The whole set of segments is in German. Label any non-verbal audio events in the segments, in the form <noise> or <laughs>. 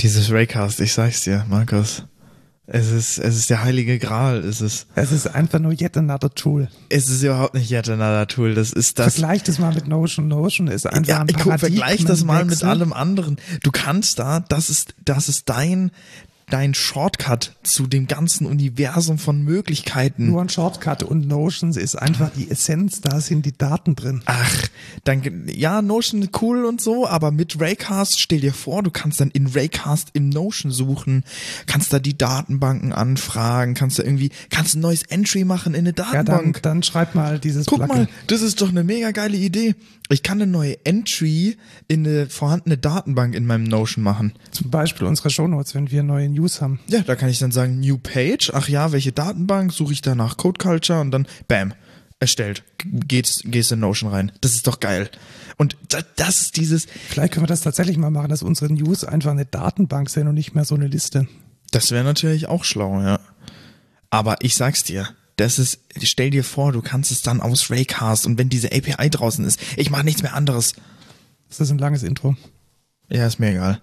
Dieses Raycast, ich sag's dir, Markus. Es ist, es ist der heilige Gral, es ist. Es ist einfach nur yet another tool. Es ist überhaupt nicht yet another tool, das ist das. Vergleich das mal mit Notion. Notion ist einfach ja, ein guck, vergleich das mal mit allem anderen. Du kannst da, das ist, das ist dein, dein Shortcut zu dem ganzen Universum von Möglichkeiten. Nur ein Shortcut und Notions ist einfach die Essenz, da sind die Daten drin. Ach, dann, ja, Notion cool und so, aber mit Raycast, stell dir vor, du kannst dann in Raycast im Notion suchen, kannst da die Datenbanken anfragen, kannst da irgendwie, kannst ein neues Entry machen in eine Ja, dann, Datenbank. dann schreib mal dieses Guck Plugin. mal, das ist doch eine mega geile Idee. Ich kann eine neue Entry in eine vorhandene Datenbank in meinem Notion machen. Zum Beispiel unsere Shownotes, wenn wir neue News haben. Ja, da kann ich dann sagen, New Page, ach ja, welche Datenbank, suche ich da nach Code Culture und dann, bam, erstellt. Geht's, gehst in Notion rein. Das ist doch geil. Und das, das ist dieses, Vielleicht können wir das tatsächlich mal machen, dass unsere News einfach eine Datenbank sind und nicht mehr so eine Liste. das wäre natürlich auch schlau, ja. Aber ich sag's dir, das ist, stell dir vor, du kannst es dann aus Raycast und wenn diese API draußen ist, ich mache nichts mehr anderes. Das ist ein langes Intro. Ja, ist mir egal.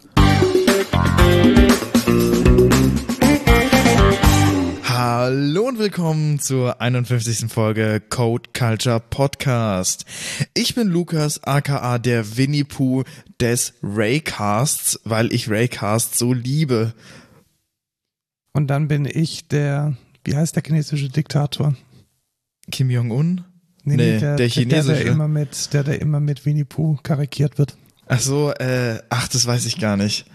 Hallo und willkommen zur 51. Folge Code Culture Podcast. Ich bin Lukas, aka der Winnie Pooh des Raycasts, weil ich Raycast so liebe. Und dann bin ich der, wie heißt der chinesische Diktator? Kim Jong-un? Nee, Nee, nee, der, der chinesische. Der, der immer mit, der, der immer mit Winnie Pooh karikiert wird. Ach so, äh, ach, das weiß ich gar nicht.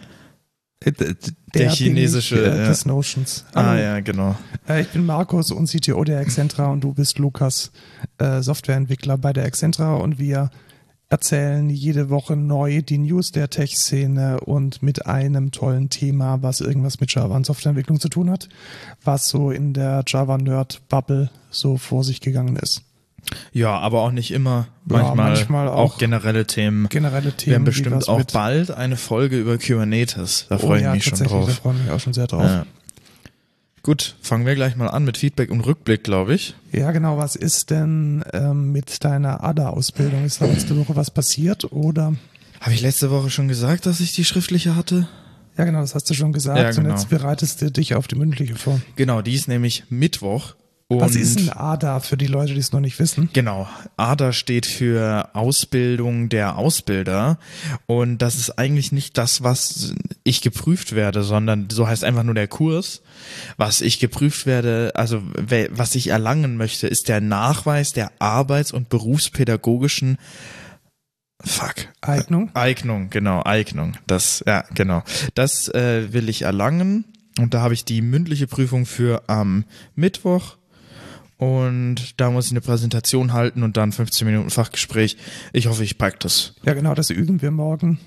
Der, Der chinesische, ich, äh, ja. des Notions. Ah Hallo. ja, genau. Äh, ich bin Markus und CTO der Excentra und du bist Lukas, äh, Softwareentwickler bei der Excentra und wir erzählen jede Woche neu die News der Tech-Szene und mit einem tollen Thema, was irgendwas mit Java und Softwareentwicklung zu tun hat, was so in der Java-Nerd-Bubble so vor sich gegangen ist. Ja, aber auch nicht immer. Ja, Manchmal, manchmal auch auch generelle Themen. Generelle Wir Themen. haben wie bestimmt auch bald eine Folge über Kubernetes. Da oh, freue ich ja, mich schon tatsächlich, Da drauf. freue ich mich auch schon sehr drauf. Ja. Gut, fangen wir gleich mal an mit Feedback und Rückblick, glaube ich. Ja, genau. Was ist denn ähm, mit deiner ADA-Ausbildung? Ist da letzte Woche was passiert oder? Habe ich letzte Woche schon gesagt, dass ich die schriftliche hatte? Ja, genau, das hast du schon gesagt. Ja, Und genau. jetzt bereitest du dich auf die mündliche vor. Genau, die ist nämlich Mittwoch. Und Was ist ein ADA für die Leute, die es noch nicht wissen? Genau. ADA steht für Ausbildung der Ausbilder. Und das ist eigentlich nicht das, was ich geprüft werde, sondern so heißt einfach nur der Kurs. Was ich geprüft werde, also was ich erlangen möchte, ist der Nachweis der arbeits- und berufspädagogischen Fuck. Eignung? Eignung, genau, Eignung. Das, ja, genau. Das äh, will ich erlangen. Und da habe ich die mündliche Prüfung für am Mittwoch. Und da muss ich eine Präsentation halten und dann 15 Minuten Fachgespräch. Ich hoffe, ich pack das. Ja, genau, das üben wir morgen.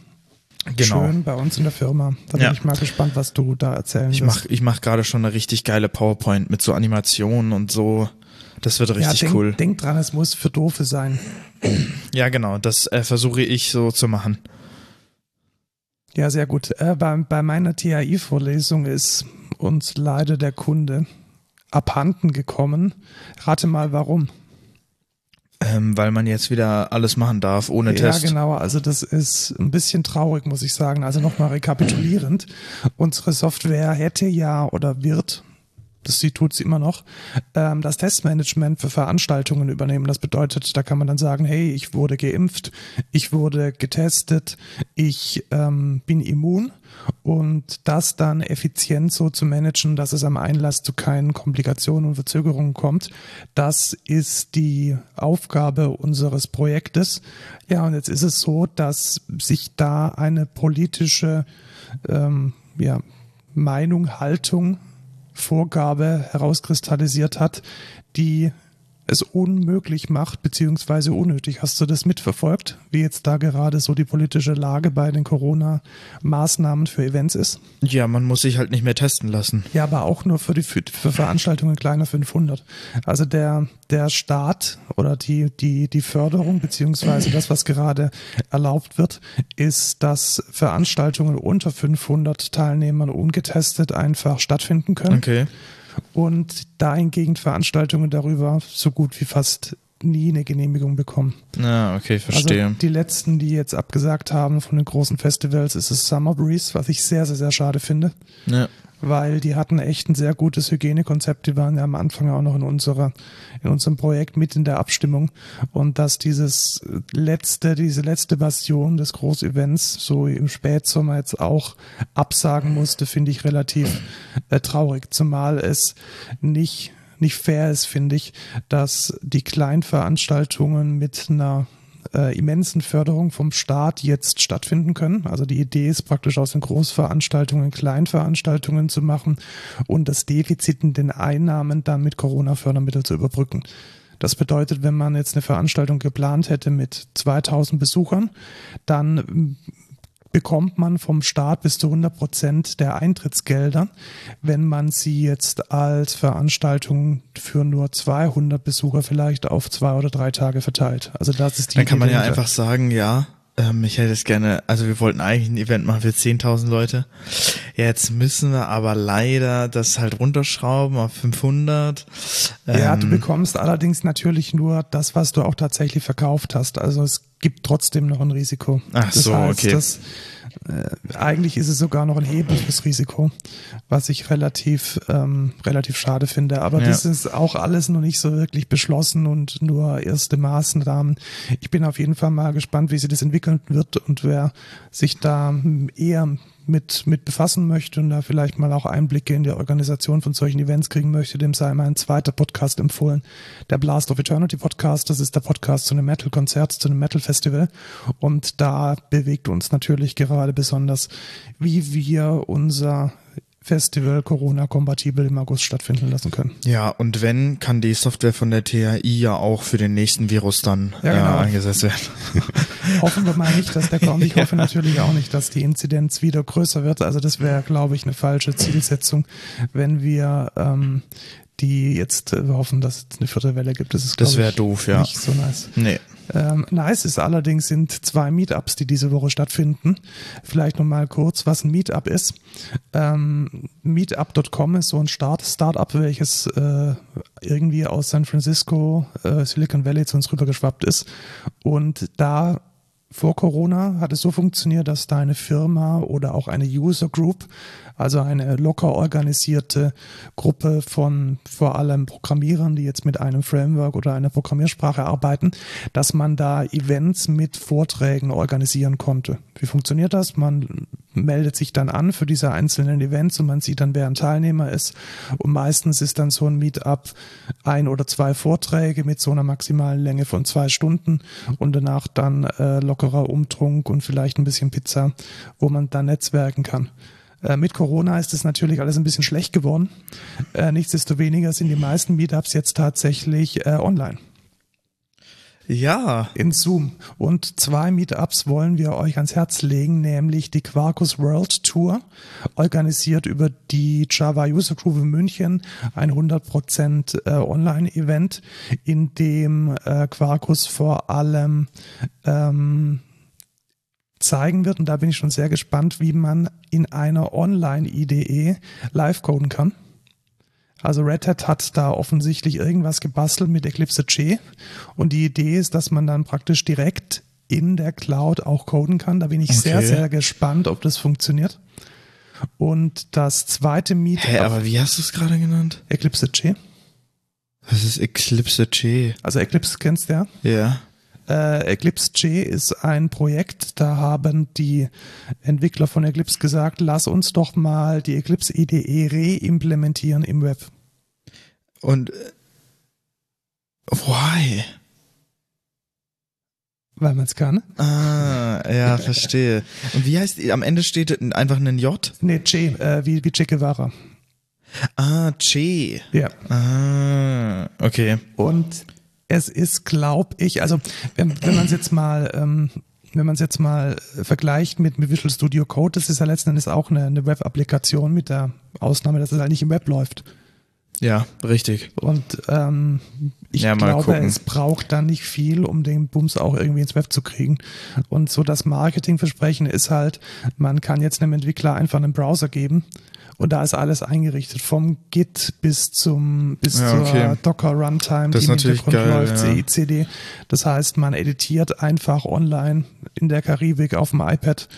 Genau. Schön bei uns in der Firma. Da Ja. bin ich mal gespannt, was du da erzählen Ich wirst. mach, ich mach gerade schon eine richtig geile PowerPoint mit so Animationen und so. Das wird richtig ja, denk, cool. denk dran, es muss für Doofe sein. Ja, genau. Das äh, versuche ich so zu machen. Ja, sehr gut. Äh, bei, bei meiner TAI-Vorlesung ist uns leider der Kunde abhanden gekommen. Rate mal, warum. Ähm, weil man jetzt wieder alles machen darf ohne Ja, Test. genau. Also das ist ein bisschen traurig, muss ich sagen. Also nochmal rekapitulierend. Unsere Software hätte ja oder wird, das sie tut sie immer noch, ähm, das Testmanagement für Veranstaltungen übernehmen. Das bedeutet, da kann man dann sagen, hey, ich wurde geimpft, ich wurde getestet, ich ähm, bin immun und das dann effizient so zu managen, dass es am Einlass zu keinen Komplikationen und Verzögerungen kommt. Das ist die Aufgabe unseres Projektes. Ja, und jetzt ist es so, dass sich da eine politische ähm, ja, Meinung, Haltung, Vorgabe herauskristallisiert hat, die es unmöglich macht, beziehungsweise unnötig. Hast du das mitverfolgt, wie jetzt da gerade so die politische Lage bei den Corona-Maßnahmen für Events ist? Ja, man muss sich halt nicht mehr testen lassen. Ja, aber auch nur für die für, für Veranstaltungen kleiner 500. Also der der Staat oder die die die Förderung beziehungsweise das, was gerade erlaubt wird, ist, dass Veranstaltungen unter 500 Teilnehmern ungetestet einfach stattfinden können Okay. Und dahingegen Veranstaltungen darüber so gut wie fast nie eine Genehmigung bekommen. Ja, okay, verstehe. Also die letzten, die jetzt abgesagt haben von den großen Festivals, ist es Summer Breeze, was ich sehr, sehr, sehr schade finde. Ja. Weil die hatten echt ein sehr gutes Hygienekonzept. Die waren ja am Anfang auch noch in unserer, in unserem Projekt mit in der Abstimmung. Und dass dieses letzte, diese letzte Version des Großevents so im Spätsommer jetzt auch absagen musste, finde ich relativ äh, traurig. Zumal es nicht nicht fair ist, finde ich, dass die Kleinveranstaltungen mit einer äh, immensen Förderung vom Staat jetzt stattfinden können. Also die Idee ist praktisch aus den Großveranstaltungen Kleinveranstaltungen zu machen und das Defizit in den Einnahmen dann mit Corona-Fördermitteln zu überbrücken. Das bedeutet, wenn man jetzt eine Veranstaltung geplant hätte mit 2000 Besuchern, dann bekommt man vom Staat bis zu 100 Prozent der Eintrittsgelder, wenn man sie jetzt als Veranstaltung für nur 200 Besucher vielleicht auf zwei oder drei Tage verteilt. Also das ist die Dann kann man ja dahinter. einfach sagen, ja, ähm, ich hätte es gerne, also wir wollten eigentlich ein Event machen für 10.000 Leute. Jetzt müssen wir aber leider das halt runterschrauben auf 500. Ja, du Ähm, bekommst allerdings natürlich nur das, was du auch tatsächlich verkauft hast. Also es gibt trotzdem noch ein Risiko. Ach das so, heißt, okay. Das, äh, eigentlich ist es sogar noch ein erhebliches Risiko, was ich relativ, ähm, relativ schade finde. Aber Ja. das ist auch alles noch nicht so wirklich beschlossen und nur erste Maßnahmen. Ich bin auf jeden Fall mal gespannt, wie sich das entwickeln wird und wer sich da eher mit, mit befassen möchte und da vielleicht mal auch Einblicke in die Organisation von solchen Events kriegen möchte, dem sei mein zweiter Podcast empfohlen. Der Blast of Eternity Podcast. Das ist der Podcast zu einem Metal-Konzert, zu einem Metal-Festival. Und da bewegt uns natürlich gerade besonders, wie wir unser Festival Corona-kompatibel im August stattfinden lassen können. Ja, und wenn, kann die Software von der THI ja auch für den nächsten Virus dann Ja, genau. äh, eingesetzt werden. <laughs> Hoffen wir mal nicht, dass der kommt. Ich <laughs> hoffe natürlich auch nicht, dass die Inzidenz wieder größer wird. Also das wäre, glaube ich, eine falsche Zielsetzung, wenn wir ähm, die jetzt äh, hoffen, dass es eine vierte Welle gibt. Das ist, Das wäre doof, ja. nicht so nice. Nee. Ähm, nice ist allerdings sind zwei Meetups, die diese Woche stattfinden. Vielleicht noch mal kurz, was ein Meetup ist. Ähm, Meetup.com ist so ein Start Startup, welches äh, irgendwie aus San Francisco, äh, Silicon Valley zu uns rübergeschwappt ist. Und da vor Corona hat es so funktioniert, dass da eine Firma oder auch eine User Group, also eine locker organisierte Gruppe von vor allem Programmierern, die jetzt mit einem Framework oder einer Programmiersprache arbeiten, dass man da Events mit Vorträgen organisieren konnte. Wie funktioniert das? Man meldet sich dann an für diese einzelnen Events und man sieht dann, wer ein Teilnehmer ist. Und meistens ist dann so ein Meetup ein oder zwei Vorträge mit so einer maximalen Länge von zwei Stunden und danach dann äh, lockerer Umtrunk und vielleicht ein bisschen Pizza, wo man dann netzwerken kann. Äh, Mit Corona ist es natürlich alles ein bisschen schlecht geworden. Äh, Nichtsdestoweniger sind die meisten Meetups jetzt tatsächlich äh, online Ja. in Zoom. Und zwei Meetups wollen wir euch ans Herz legen, nämlich die Quarkus World Tour, organisiert über die Java User Group in München, ein 100% äh, Online-Event, in dem äh, Quarkus vor allem ähm, zeigen wird, und da bin ich schon sehr gespannt, wie man in einer Online-IDE live coden kann. Also Red Hat hat da offensichtlich irgendwas gebastelt mit Eclipse J und die Idee ist, dass man dann praktisch direkt in der Cloud auch coden kann. Da bin ich sehr, Okay. sehr gespannt, ob das funktioniert. Und das zweite Meetup, Hä, aber wie hast du es gerade genannt? Eclipse J, Das ist Eclipse J. also Eclipse kennst du ja. Ja. Äh, Eclipse J ist ein Projekt, da haben die Entwickler von Eclipse gesagt, lass uns doch mal die Eclipse IDE reimplementieren im Web. Und äh, why? Weil man es kann. Ah, ja, <laughs> verstehe. Und wie heißt am Ende steht einfach ein J? Nee, J, äh, wie, wie Che Guevara. Ah, J. Ja. Ah, okay. Und es ist, glaub ich, also wenn, wenn man es jetzt mal, ähm, wenn man es jetzt mal vergleicht mit, mit Visual Studio Code, das ist ja letzten Endes auch eine, eine Web-Applikation mit der Ausnahme, dass es halt nicht im Web läuft. Ja, richtig. Und ähm, ich Ja, glaube, gucken. es braucht da nicht viel, um den Bums auch irgendwie ins Web zu kriegen. Und so das Marketingversprechen ist halt, man kann jetzt einem Entwickler einfach einen Browser geben Und da ist alles eingerichtet, vom Git bis zum bis Ja, zur okay. Docker Runtime, Das die im natürlich Hintergrund geil, läuft, ja. CICD. Das heißt, man editiert einfach online in der Karibik auf dem iPad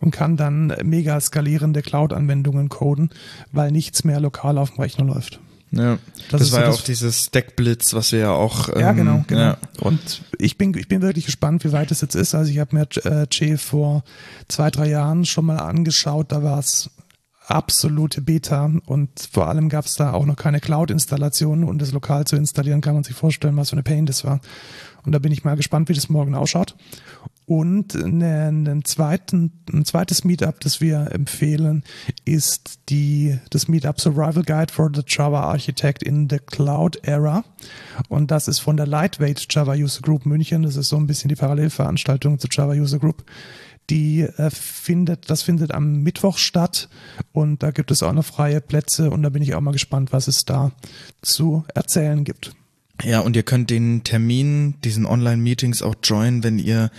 und kann dann mega skalierende Cloud-Anwendungen coden, weil nichts mehr lokal auf dem Rechner läuft. Ja. Das Das, ist war so ja das- auch dieses Deckblitz, was wir ja auch. Ähm, Ja, genau, genau. Ja. Und ich bin, ich bin wirklich gespannt, wie weit es jetzt ist. Also ich habe mir äh, Che vor zwei, drei Jahren schon mal angeschaut, da war es absolute Beta und vor allem gab es da auch noch keine Cloud-Installation und das lokal zu installieren, kann man sich vorstellen, was für eine Pain das war. Und da bin ich mal gespannt, wie das morgen ausschaut. Und einen zweiten, ein zweites Meetup, das wir empfehlen, ist die, das Meetup Survival Guide for the Java Architect in the Cloud Era. Und das ist von der Lightweight Java User Group München. Das ist so ein bisschen die Parallelveranstaltung zur Java User Group. Die äh, findet, das findet am Mittwoch statt und da gibt es auch noch freie Plätze und da bin ich auch mal gespannt, was es da zu erzählen gibt. Ja, und ihr könnt den Termin, diesen Online-Meetings auch joinen, wenn ihr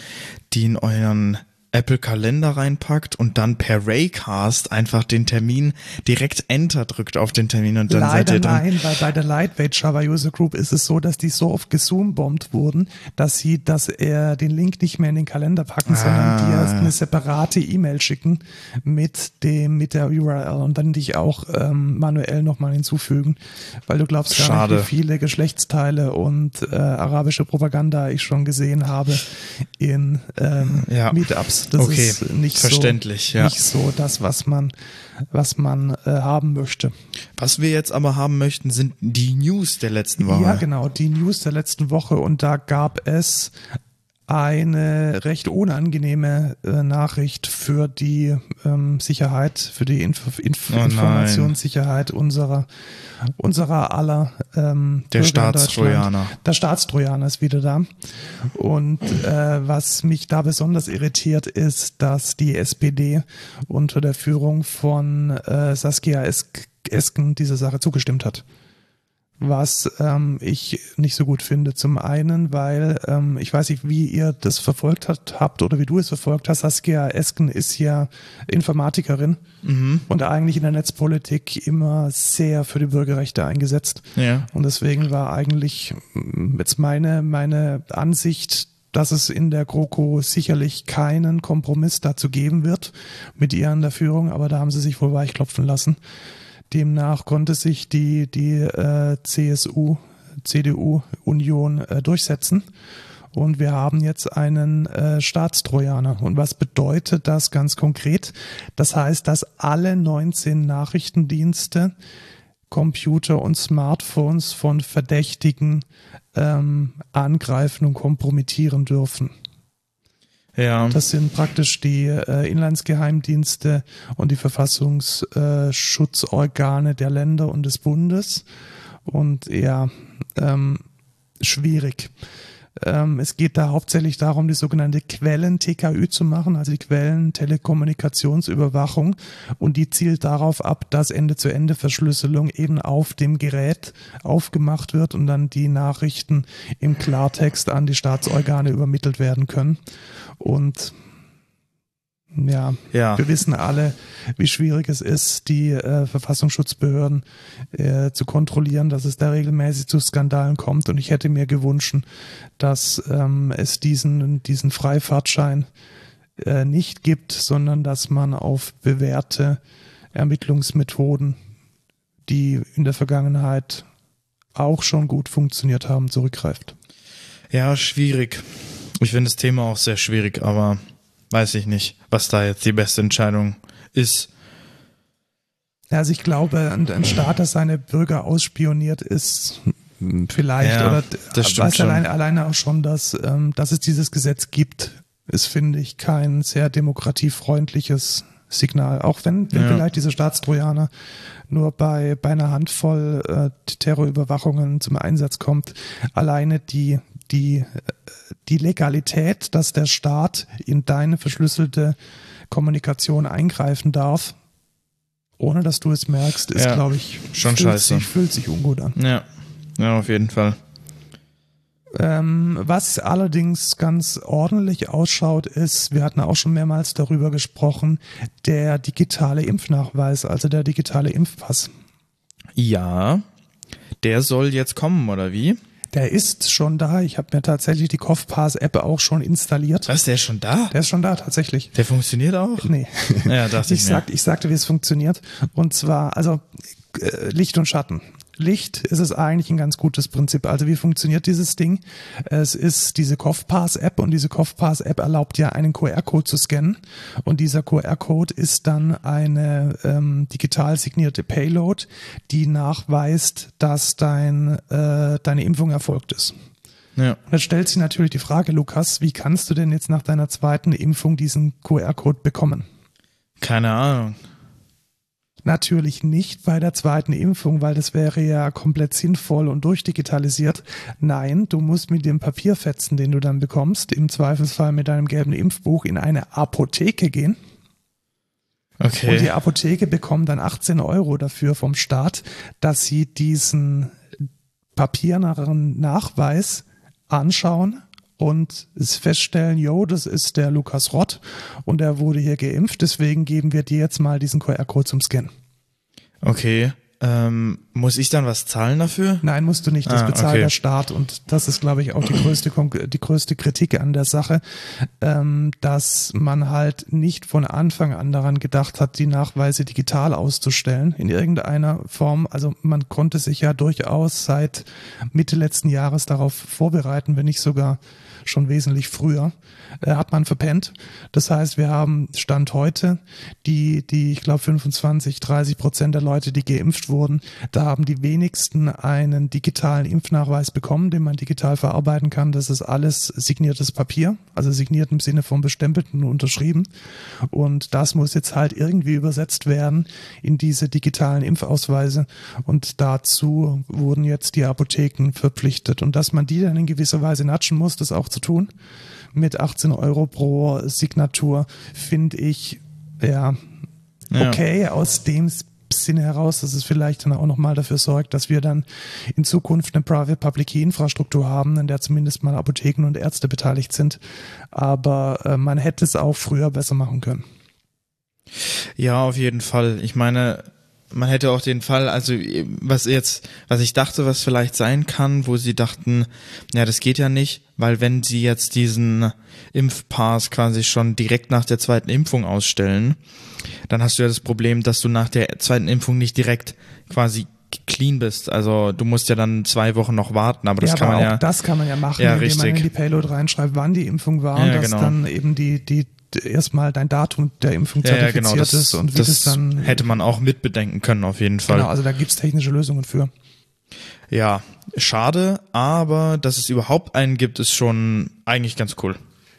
die in euren Apple-Kalender reinpackt und dann per Raycast einfach den Termin direkt Enter drückt auf den Termin und dann seid Leider ihr dran. nein, weil bei der Lightweight Java User Group ist es so, dass die so oft gezoombombt wurden, dass sie, dass er den Link nicht mehr in den Kalender packen, sondern die Ah. erst eine separate E-Mail schicken mit dem, mit der URL und dann dich auch ähm, manuell nochmal hinzufügen, weil du glaubst gar Schade. nicht, wie viele Geschlechtsteile und äh, arabische Propaganda ich schon gesehen habe in ähm, Ja. Meetups. Das Okay, ist nicht verständlich, so, ja. nicht so das, was man, was man äh, haben möchte. Was wir jetzt aber haben möchten, sind die News der letzten Woche. Ja, genau, die News der letzten Woche und da gab es eine recht unangenehme äh, Nachricht für die ähm, Sicherheit, für die Inf Inf Oh. Informationssicherheit unserer, unserer aller ähm, Der. Staatstrojaner. Der Staatstrojaner ist wieder da. Und äh, was mich da besonders irritiert, ist, dass die SPD unter der Führung von äh, Saskia Esk Esken dieser Sache zugestimmt hat was ähm, ich nicht so gut finde. Zum einen, weil ähm, ich weiß nicht, wie ihr das verfolgt hat, habt oder wie du es verfolgt hast. Saskia Esken ist ja Informatikerin und eigentlich in der Netzpolitik immer sehr für die Bürgerrechte eingesetzt. Ja. Und deswegen war eigentlich mm, jetzt meine, meine Ansicht, dass es in der GroKo sicherlich keinen Kompromiss dazu geben wird mit ihr an der Führung, aber da haben sie sich wohl weichklopfen lassen. Demnach konnte sich die, die äh, CSU, CDU-Union äh, durchsetzen. Und wir haben jetzt einen äh, Staatstrojaner. Und was bedeutet das ganz konkret? Das heißt, dass alle 19 Nachrichtendienste Computer und Smartphones von Verdächtigen ähm, angreifen und kompromittieren dürfen. Ja. Das sind praktisch die äh, Inlandsgeheimdienste und die Verfassungsschutzorgane der Länder und des Bundes. Und ja, ähm, schwierig. Ähm, es geht da hauptsächlich darum, die sogenannte Quellen-TKÜ zu machen, also die Quellen-Telekommunikationsüberwachung. Und die zielt darauf ab, dass Ende-zu-Ende-Verschlüsselung eben auf dem Gerät aufgemacht wird und dann die Nachrichten im Klartext an die Staatsorgane übermittelt werden können. Und ja, Ja. wir wissen alle, wie schwierig es ist, die äh, Verfassungsschutzbehörden äh, zu kontrollieren, dass es da regelmäßig zu Skandalen kommt. Und ich hätte mir gewünscht, dass ähm, es diesen, diesen Freifahrtschein äh, nicht gibt, sondern dass man auf bewährte Ermittlungsmethoden, die in der Vergangenheit auch schon gut funktioniert haben, zurückgreift. Ja, schwierig. Ich finde das Thema auch sehr schwierig, aber weiß ich nicht, was da jetzt die beste Entscheidung ist. Ja, Also ich glaube, ein, ein Staat, der seine Bürger ausspioniert, ist vielleicht Ja, oder das weiß alleine, alleine auch schon, dass, ähm, dass es dieses Gesetz gibt, ist, finde ich, kein sehr demokratiefreundliches Signal. Auch wenn, wenn Ja. vielleicht diese Staatstrojaner nur bei, bei einer Handvoll äh, Terrorüberwachungen zum Einsatz kommt, alleine die, die, äh, die Legalität, dass der Staat in deine verschlüsselte Kommunikation eingreifen darf, ohne dass du es merkst, ist, Ja, glaube ich, schon fühlt scheiße. Sich, fühlt sich ungut an. Ja, ja, auf jeden Fall. Ähm, was allerdings ganz ordentlich ausschaut, ist, wir hatten auch schon mehrmals darüber gesprochen, der digitale Impfnachweis, also der digitale Impfpass. Ja, der soll jetzt kommen, oder wie? Der ist schon da. Ich habe mir tatsächlich die CoughPass-App auch schon installiert. Was, der ist schon da? Der ist schon da, tatsächlich. Der funktioniert auch? Nee. <laughs> Ja, dachte ich, ich, mir. sag, ich sagte, wie es funktioniert. Und zwar, also äh, Licht und Schatten. Licht ist es eigentlich ein ganz gutes Prinzip. Also wie funktioniert dieses Ding? Es ist diese CoughPass-App und diese CoughPass-App erlaubt ja einen QR-Code zu scannen und dieser QR-Code ist dann eine ähm, digital signierte Payload, die nachweist, dass dein, äh, deine Impfung erfolgt ist. Ja. Jetzt stellt sich natürlich die Frage, Lukas, wie kannst du denn jetzt nach deiner zweiten Impfung diesen QR-Code bekommen? Keine Ahnung. Natürlich nicht bei der zweiten Impfung, weil das wäre ja komplett sinnvoll und durchdigitalisiert. Nein, du musst mit dem Papierfetzen, den du dann bekommst, im Zweifelsfall mit deinem gelben Impfbuch in eine Apotheke gehen. Okay. Und die Apotheke bekommt dann 18 Euro dafür vom Staat, dass sie diesen papiernaren Nachweis anschauen und es feststellen, yo, das ist der Lukas Rott und er wurde hier geimpft, deswegen geben wir dir jetzt mal diesen QR-Code zum Scannen. Okay. Ähm, muss ich dann was zahlen dafür? Nein, musst du nicht. Das Ah, bezahlt okay. der Staat. Und das ist, glaube ich, auch die <clears throat> größte, die größte Kritik an der Sache, ähm, dass man halt nicht von Anfang an daran gedacht hat, die Nachweise digital auszustellen in irgendeiner Form. Also man konnte sich ja durchaus seit Mitte letzten Jahres darauf vorbereiten, wenn nicht sogar schon wesentlich früher, äh, hat man verpennt. Das heißt, wir haben Stand heute die, die, ich glaube, 25, 30 Prozent der Leute, die geimpft wurden, da haben die wenigsten einen digitalen Impfnachweis bekommen, den man digital verarbeiten kann. Das ist alles signiertes Papier, also signiert im Sinne von bestempelten und unterschrieben. Und das muss jetzt halt irgendwie übersetzt werden in diese digitalen Impfausweise. Und dazu wurden jetzt die Apotheken verpflichtet. Und dass man die dann in gewisser Weise natschen muss, das auch zu tun, mit 18 Euro pro Signatur, finde ich, ja, Ja. okay, aus dem Sinne heraus, dass es vielleicht dann auch nochmal dafür sorgt, dass wir dann in Zukunft eine Private-Public-Infrastruktur haben, in der zumindest mal Apotheken und Ärzte beteiligt sind. Aber äh, man hätte es auch früher besser machen können. Ja, auf jeden Fall. Ich meine, man hätte auch den Fall, also was jetzt, was ich dachte, was vielleicht sein kann, wo sie dachten, ja, das geht ja nicht, weil wenn sie jetzt diesen Impfpass quasi schon direkt nach der zweiten Impfung ausstellen, dann hast du ja das Problem, dass du nach der zweiten Impfung nicht direkt quasi clean bist. Also du musst ja dann zwei Wochen noch warten, aber das ja, kann aber man auch ja. das kann man ja machen, Ja, indem man in richtig. die Payload reinschreibt, wann die Impfung war Ja, und dass genau. dann eben die, die erstmal dein Datum der Impfung Ja, ja, zertifiziert genau. Das, ist und wie das, das, dann hätte man auch mitbedenken können, auf jeden Fall. Genau, also da gibt's technische Lösungen für. Ja, schade, aber dass es überhaupt einen gibt, ist schon eigentlich ganz cool.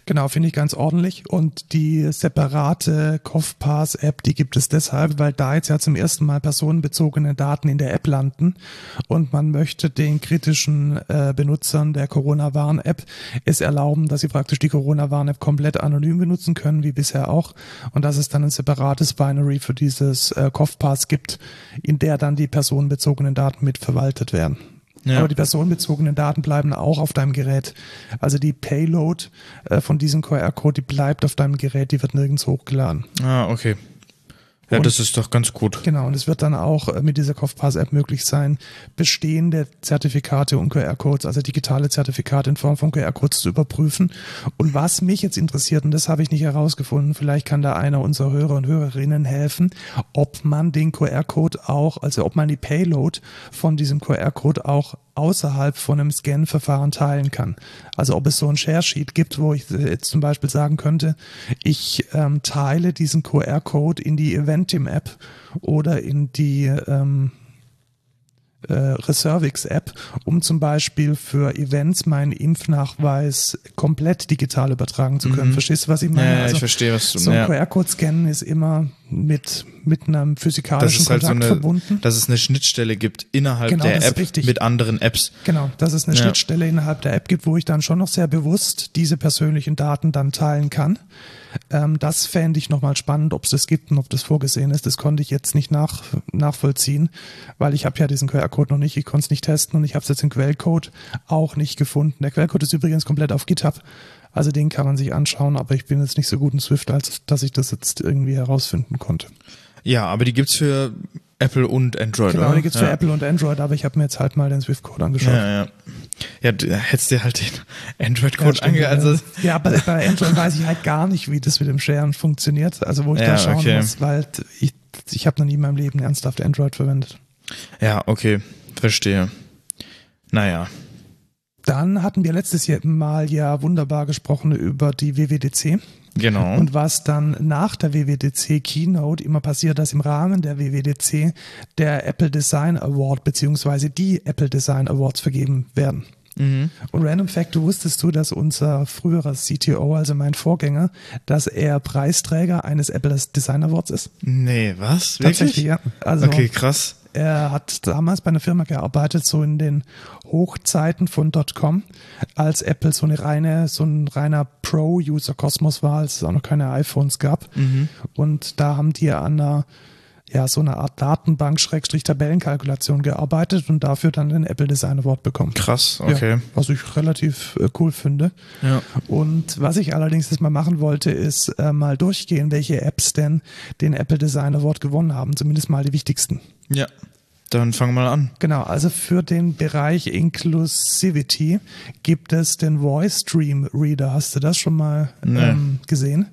Genau, finde ich ganz ordentlich. Und die separate CoughPass-App, die gibt es deshalb, weil da jetzt ja zum ersten Mal personenbezogene Daten in der App landen und man möchte den kritischen äh, Benutzern der Corona-Warn-App es erlauben, dass sie praktisch die Corona-Warn-App komplett anonym benutzen können, wie bisher auch. Und dass es dann ein separates Binary für dieses äh, CoughPass gibt, in der dann die personenbezogenen Daten mit verwaltet werden. Ja. Aber die personenbezogenen Daten bleiben auch auf deinem Gerät. Also die Payload äh, von diesem QR-Code, die bleibt auf deinem Gerät, die wird nirgends hochgeladen. Ah, okay. Ja, Und- das ist doch ganz gut. Genau, und es wird dann auch äh, mit dieser CoughPass-App möglich sein, bestehende Zertifikate und QR-Codes, also digitale Zertifikate in Form von QR-Codes zu überprüfen. Und was mich jetzt interessiert, und das habe ich nicht herausgefunden, vielleicht kann da einer unserer Hörer und Hörerinnen helfen, ob man den QR-Code auch, also ob man die Payload von diesem QR-Code auch außerhalb von einem Scan-Verfahren teilen kann. Also ob es so ein Share-Sheet gibt, wo ich äh, jetzt zum Beispiel sagen könnte, ich ähm, teile diesen QR-Code in die Eventim-App oder in die ähm, äh, Reservix-App, um zum Beispiel für Events meinen Impfnachweis komplett digital übertragen zu können. Verstehst du, was ich meine? Mhm. Ja, Also ich verstehe, was du so ein ja. QR-Code scannen ist immer mit, mit einem physikalischen es halt so Kontakt eine, verbunden. dass es eine Schnittstelle gibt innerhalb Genau, der App richtig. mit anderen Apps. Genau, dass es eine Ja. Schnittstelle innerhalb der App gibt, wo ich dann schon noch sehr bewusst diese persönlichen Daten dann teilen kann. Ähm, das fände ich nochmal spannend, ob es das gibt und ob das vorgesehen ist. Das konnte ich jetzt nicht nach, nachvollziehen, weil ich habe ja diesen QR-Code noch nicht, ich konnte es nicht testen und ich habe es jetzt im Quellcode auch nicht gefunden. Der Quellcode ist übrigens komplett auf GitHub, also den kann man sich anschauen, aber ich bin jetzt nicht so gut in Swift, als dass ich das jetzt irgendwie herausfinden konnte. Ja, aber die gibt's für Apple und Android, Genau, oder? die gibt's ja. für Apple und Android, aber ich habe mir jetzt halt mal den Swift-Code angeschaut. Ja, ja. Ja, du hättest dir halt den Ja, Android-Code stimmt, ange... Also, ja, aber <laughs> bei Android weiß ich halt gar nicht, wie das mit dem Sharen funktioniert. Also wo ich Ja, da schauen okay. muss, weil ich, ich habe noch nie in meinem Leben ernsthaft Android verwendet. ja, okay, verstehe. Naja, Dann hatten wir letztes Jahr mal ja wunderbar gesprochen über die WWDC genau. und was dann nach der WWDC Keynote immer passiert, dass im Rahmen der WWDC der Apple Design Award beziehungsweise die Apple Design Awards vergeben werden. mhm. Und Random Fact, du wusstest du, dass unser früherer CTO, also mein Vorgänger, dass er Preisträger eines Apple Design Awards ist? Nee, was? Tatsächlich, Wirklich? ja. Also Okay, krass. Er hat damals bei einer Firma gearbeitet, so in den Hochzeiten von .com, als Apple so eine reine, so ein reiner Pro-User-Kosmos war, als es auch noch keine iPhones gab. Mhm. Und da haben die an einer, ja, so einer Art Datenbank-Tabellenkalkulation gearbeitet und dafür dann den Apple Design Award bekommen. Krass, okay. Ja, was ich relativ äh, cool finde. Ja. Und was ich allerdings jetzt mal machen wollte, ist äh, mal durchgehen, welche Apps denn den Apple Design Award gewonnen haben. Zumindest mal die wichtigsten. Ja. Dann fang mal an. Genau, also für den Bereich Inclusivity gibt es den Voice Stream Reader. Hast du das schon mal Nee. ähm, gesehen?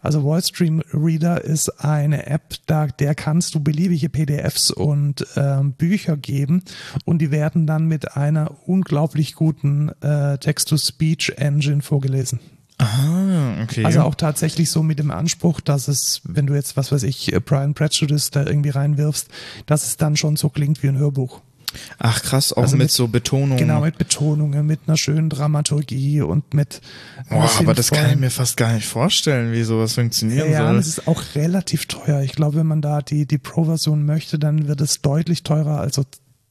Also Voice Stream Reader ist eine App, da der kannst du beliebige PDFs und ähm, Bücher geben und die werden dann mit einer unglaublich guten äh, Text-to-Speech Engine vorgelesen. Ah, okay. Also auch tatsächlich so mit dem Anspruch, dass es, wenn du jetzt, was weiß ich, äh, Pride and Prejudice da irgendwie reinwirfst, dass es dann schon so klingt wie ein Hörbuch. Ach krass, auch Also mit, mit- so Betonung. Genau, mit Betonungen, mit einer schönen Dramaturgie und mit. Boah, aber das kann ich mir fast gar nicht vorstellen, wie sowas funktionieren Ja, soll. das ist auch relativ teuer. Ich glaube, wenn man da die, die Pro-Version möchte, dann wird es deutlich teurer, also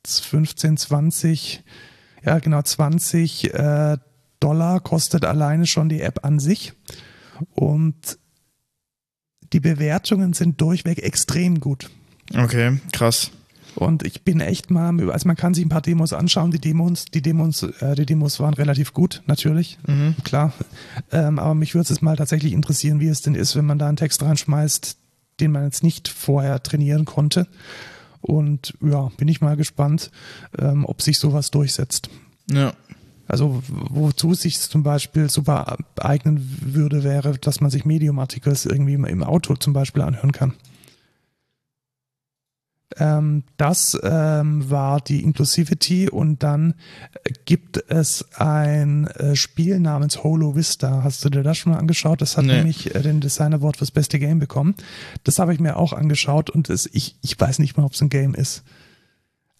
15, 20, ja genau, 20 äh, Dollar kostet alleine schon die App an sich. Und die Bewertungen sind durchweg extrem gut. Okay, krass. Und ich bin echt mal, also man kann sich ein paar Demos anschauen. Die Demos, die Demos, äh, die Demos waren relativ gut, natürlich, Mhm. klar. Ähm, aber mich würde es mal tatsächlich interessieren, wie es denn ist, wenn man da einen Text reinschmeißt, den man jetzt nicht vorher trainieren konnte. Und ja, bin ich mal gespannt, ähm, ob sich sowas durchsetzt. Ja. Also wozu es sich zum Beispiel super eignen würde, wäre, dass man sich Medium-Articles irgendwie im- Auto zum Beispiel anhören kann. Ähm, das ähm, war die Inclusivity und dann gibt es ein äh, Spiel namens Holo Vista. Hast du dir das schon mal angeschaut? Das hat Nee. nämlich äh, den Design Award fürs beste Game bekommen. Das habe ich mir auch angeschaut und es, ich, ich weiß nicht mal, ob es ein Game ist.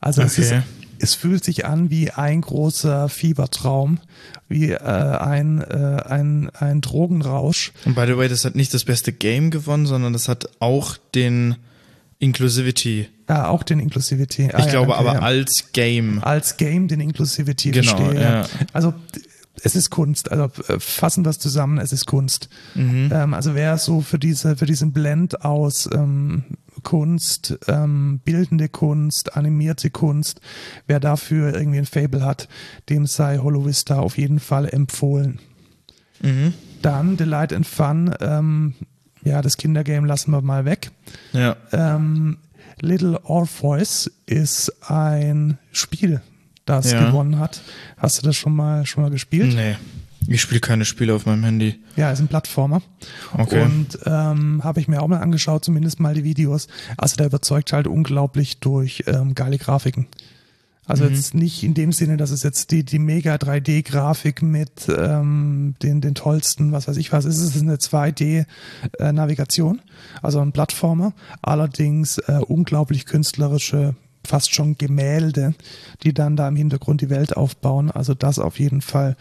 Also es ist Okay. es fühlt sich an wie ein großer Fiebertraum, wie äh, ein, äh, ein, ein Drogenrausch. Und by the way, das hat nicht das beste Game gewonnen, sondern das hat auch den Inclusivity. Äh, auch den Inclusivity. Ah, ich ja, glaube danke, aber ja. als Game. als Game den Inclusivity Genau, verstehe. ja. Also es ist Kunst. Also äh, fassen wir es zusammen, es ist Kunst. Mhm. Ähm, also wer so für diese für diesen Blend aus ähm, Kunst, ähm, bildende Kunst, animierte Kunst, wer dafür irgendwie ein Fable hat, dem sei Hollow Vista auf jeden Fall empfohlen. Mhm. Dann Delight and Fun, ähm, ja, das Kindergame lassen wir mal weg. Ja. Ähm, Little Orpheus ist ein Spiel, das Ja. gewonnen hat. Hast du das schon mal schon mal gespielt? Nee. Ich spiele keine Spiele auf meinem Handy. Ja, ist ein Plattformer. Okay. Und ähm, habe ich mir auch mal angeschaut, zumindest mal die Videos. Also der überzeugt halt unglaublich durch ähm, geile Grafiken. Also jetzt nicht in dem Sinne, dass es jetzt die, die mega 3D-Grafik mit ähm, den, den tollsten, was weiß ich was ist. Es ist eine 2D-Navigation, also ein Plattformer. Allerdings äh, unglaublich künstlerische, fast schon Gemälde, die dann da im Hintergrund die Welt aufbauen. Also das auf jeden Fall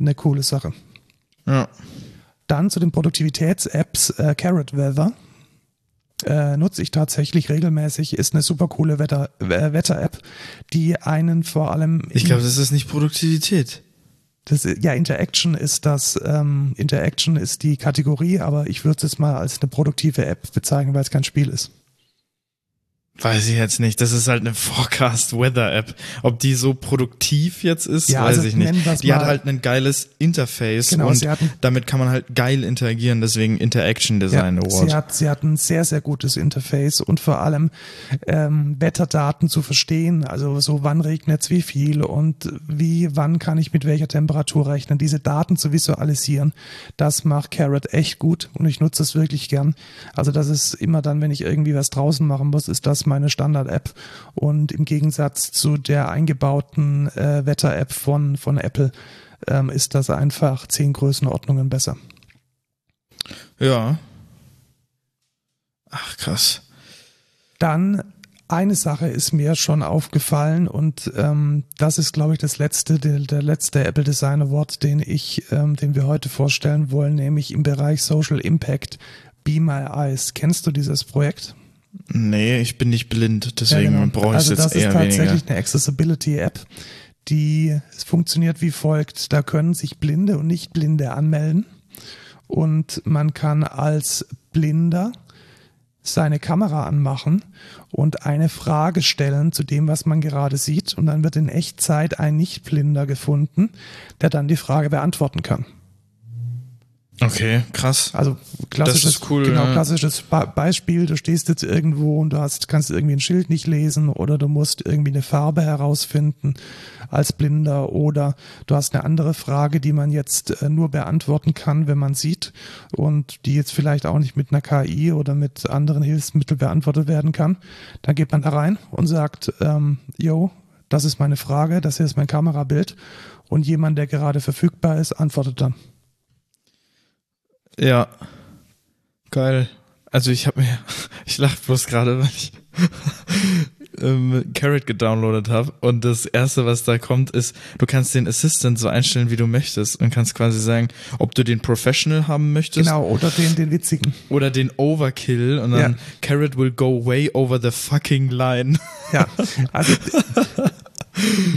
eine coole Sache. Ja. Dann zu den Produktivitäts-Apps äh, Carrot Weather. äh, nutze ich tatsächlich regelmäßig, ist eine super coole Wetter, äh, Wetter-App, die einen vor allem. Ich glaube, das ist nicht Produktivität. Das, ja, Interaction ist das, ähm, Interaction ist die Kategorie, aber ich würde es mal als eine produktive App bezeichnen, weil es kein Spiel ist. Weiß ich jetzt nicht. Das ist halt eine Forecast Weather App. Ob die so produktiv jetzt ist, ja, weiß also ich nicht. Die hat halt ein geiles Interface genau, und damit kann man halt geil interagieren, deswegen Interaction Design ja, Award. Sie hat, sie hat ein sehr, sehr gutes Interface und vor allem ähm, Wetterdaten zu verstehen. Also so wann regnet es wie viel und wie, wann kann ich mit welcher Temperatur rechnen. Diese Daten zu visualisieren, das macht Carrot echt gut und ich nutze es wirklich gern. Also das ist immer dann, wenn ich irgendwie was draußen machen muss, ist das meine Standard-App. Und im Gegensatz zu der eingebauten äh, Wetter-App von, von Apple ähm, ist das einfach zehn Größenordnungen besser. Ja. Ach, krass. Dann eine Sache ist mir schon aufgefallen und ähm, das ist, glaube ich, das letzte, der, der letzte Apple Design Award, den ich, ähm, den wir heute vorstellen wollen, nämlich im Bereich Social Impact Be My Eyes. Kennst du dieses Projekt? Nee, ich bin nicht blind, deswegen ja, genau. brauche ich also es jetzt eher weniger. Das ist tatsächlich eine Accessibility-App, die funktioniert wie folgt. Da können sich Blinde und Nicht-Blinde anmelden und man kann als Blinder seine Kamera anmachen und eine Frage stellen zu dem, was man gerade sieht und dann wird in Echtzeit ein Nichtblinder gefunden, der dann die Frage beantworten kann. Okay, krass. Also klassisches, cool, genau, ja. klassisches Beispiel, du stehst jetzt irgendwo und du hast, kannst irgendwie ein Schild nicht lesen oder du musst irgendwie eine Farbe herausfinden als Blinder oder du hast eine andere Frage, die man jetzt äh, nur beantworten kann, wenn man sieht und die jetzt vielleicht auch nicht mit einer KI oder mit anderen Hilfsmitteln beantwortet werden kann. Dann geht man da rein und sagt, ähm, yo, das ist meine Frage, das hier ist mein Kamerabild und jemand, der gerade verfügbar ist, antwortet dann. Ja. Geil. Also ich habe mir, <laughs> ich lache bloß gerade, weil ich <laughs> ähm, Carrot gedownloadet habe und das erste, was da kommt, ist, du kannst den Assistant so einstellen, wie du möchtest und kannst quasi sagen, ob du den Professional haben möchtest. Genau, oder den, den witzigen. Oder den Overkill und dann ja. Carrot will go way over the fucking line. Ja, <laughs> also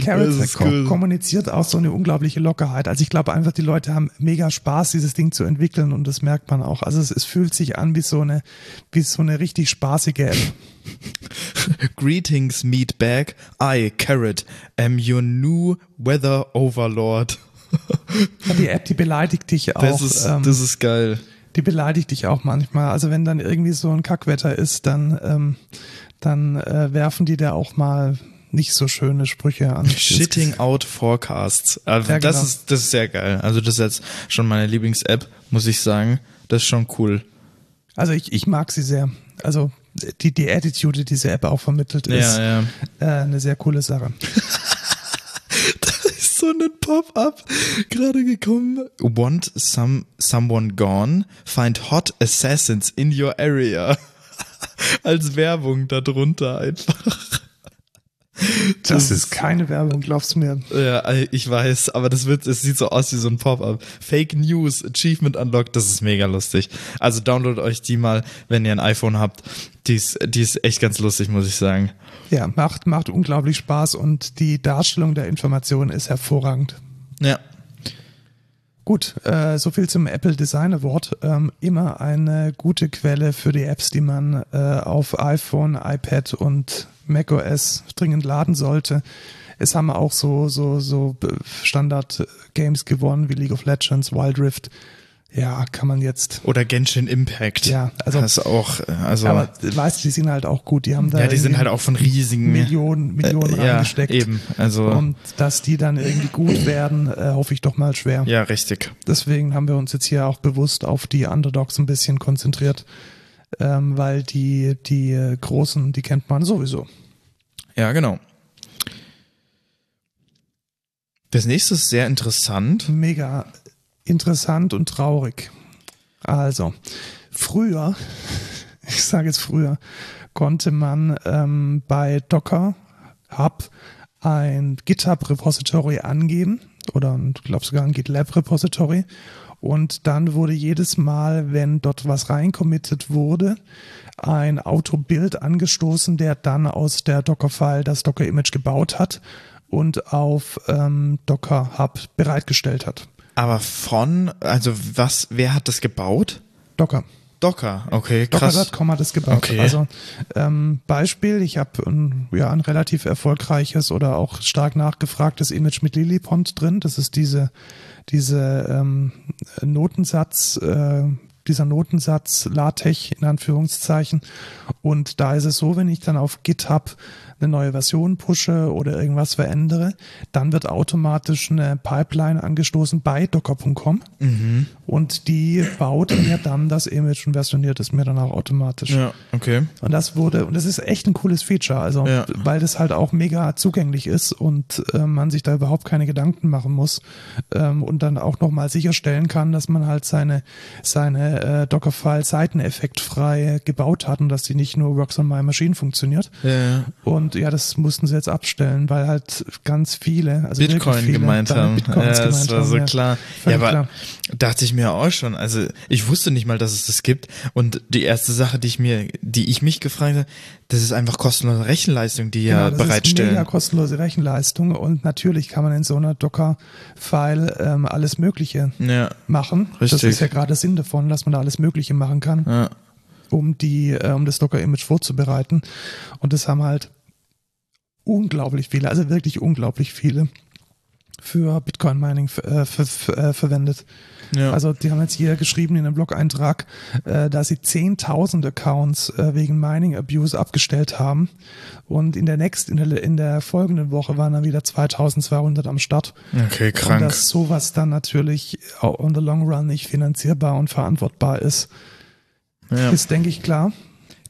Carrot cool. kommuniziert auch so eine unglaubliche Lockerheit. Also ich glaube einfach, die Leute haben mega Spaß, dieses Ding zu entwickeln und das merkt man auch. Also es, es fühlt sich an wie so eine, wie so eine richtig spaßige App. <laughs> Greetings, Meatbag. I, Carrot, am your new weather overlord. die App, die beleidigt dich auch. Das ist, ähm, das ist geil. Die beleidigt dich auch manchmal. Also wenn dann irgendwie so ein Kackwetter ist, dann, ähm, dann äh, werfen die da auch mal nicht so schöne Sprüche an. <laughs> Shitting out Forecasts. Also ja, das genau. ist das ist sehr geil. Also das ist jetzt schon meine Lieblings-App, muss ich sagen. Das ist schon cool. Also ich, ich mag sie sehr. Also die, die Attitude, die diese App auch vermittelt, ist ja, ja. Äh, eine sehr coole Sache. <laughs> so ein Pop-up gerade gekommen. Want some someone gone? Find hot assassins in your area. <laughs> Als Werbung darunter einfach. Das, das ist keine Werbung, glaubst du mir? Ja, ich weiß, aber das wird, es sieht so aus wie so ein Pop-up. Fake News, Achievement Unlocked, das ist mega lustig. Also downloadet euch die mal, wenn ihr ein iPhone habt. Die ist, die ist echt ganz lustig, muss ich sagen. Ja, macht, macht unglaublich Spaß und die Darstellung der Informationen ist hervorragend. Ja. Gut, äh, so viel zum Apple Design Award. Ähm, immer eine gute Quelle für die Apps, die man äh, auf iPhone, iPad und macOS dringend laden sollte. Es haben auch so, so, so Standard-Games gewonnen wie League of Legends, Wild Rift. Ja, kann man jetzt. Oder Genshin Impact. Ja, also. Das ist auch, also. Aber weißt du, die sind halt auch gut. Die haben da. Ja, die sind halt auch von riesigen. Millionen, Millionen äh, reingesteckt. Ja, eben. Also. Und dass die dann irgendwie gut werden, äh, hoffe ich doch mal schwer. Ja, richtig. Deswegen haben wir uns jetzt hier auch bewusst auf die Underdogs ein bisschen konzentriert. Ähm, weil die, die äh, Großen, die kennt man sowieso. Ja, genau. Das nächste ist sehr interessant. Mega interessant und traurig. Also, früher, <laughs> ich sage jetzt früher, konnte man ähm, bei Docker Hub ein GitHub-Repository angeben oder ich glaube sogar ein GitLab-Repository. Und dann wurde jedes Mal, wenn dort was reinkommittet wurde, ein Autobild angestoßen, der dann aus der Docker-File das Docker-Image gebaut hat und auf ähm, Docker Hub bereitgestellt hat. Aber von, also was, wer hat das gebaut? Docker. Docker, okay, krass. Docker.com hat es gebaut. Okay. Also ähm, Beispiel, ich habe ein, ja, ein relativ erfolgreiches oder auch stark nachgefragtes Image mit Lillipond drin. Das ist diese, diese ähm, Notensatz, äh, dieser Notensatz LaTeX in Anführungszeichen. Und da ist es so, wenn ich dann auf GitHub eine neue Version pushe oder irgendwas verändere, dann wird automatisch eine Pipeline angestoßen bei docker.com Mhm. und die baut mir dann das Image und versioniert es mir dann auch automatisch. Ja, okay. Und das wurde, und das ist echt ein cooles Feature, also Ja. weil das halt auch mega zugänglich ist und äh, man sich da überhaupt keine Gedanken machen muss ähm, und dann auch nochmal sicherstellen kann, dass man halt seine, seine äh, Dockerfile seiteneffektfrei gebaut hat und dass die nicht nur Works on My Machine funktioniert. Ja, ja. Und ja, das mussten sie jetzt abstellen, weil halt ganz viele, also Bitcoin viele, gemeint haben. Bitcoins ja, das war haben, so ja. klar. Ja, Völlig aber klar. dachte ich mir auch schon. Also ich wusste nicht mal, dass es das gibt. Und die erste Sache, die ich mir, die ich mich gefragt habe, das ist einfach kostenlose Rechenleistung, die ja Genau, das bereitstellen. ist mega kostenlose Rechenleistung und natürlich kann man in so einer Docker-File ähm, alles Mögliche ja, machen. Das Richtig. ist ja gerade der Sinn davon, dass man da alles Mögliche machen kann, ja. um die, äh, um das Docker-Image vorzubereiten. Und das haben halt unglaublich viele, also wirklich unglaublich viele für Bitcoin Mining äh, ver ver äh, verwendet. ja. Also die haben jetzt hier geschrieben in einem Blog-Eintrag, äh, dass sie 10.000 Accounts äh, wegen Mining Abuse abgestellt haben und in der nächsten, in der, in der folgenden Woche waren dann wieder 2.200 am Start. okay, Und krank. dass sowas dann natürlich auch on the long run nicht finanzierbar und verantwortbar ist, ja. ist denke ich klar.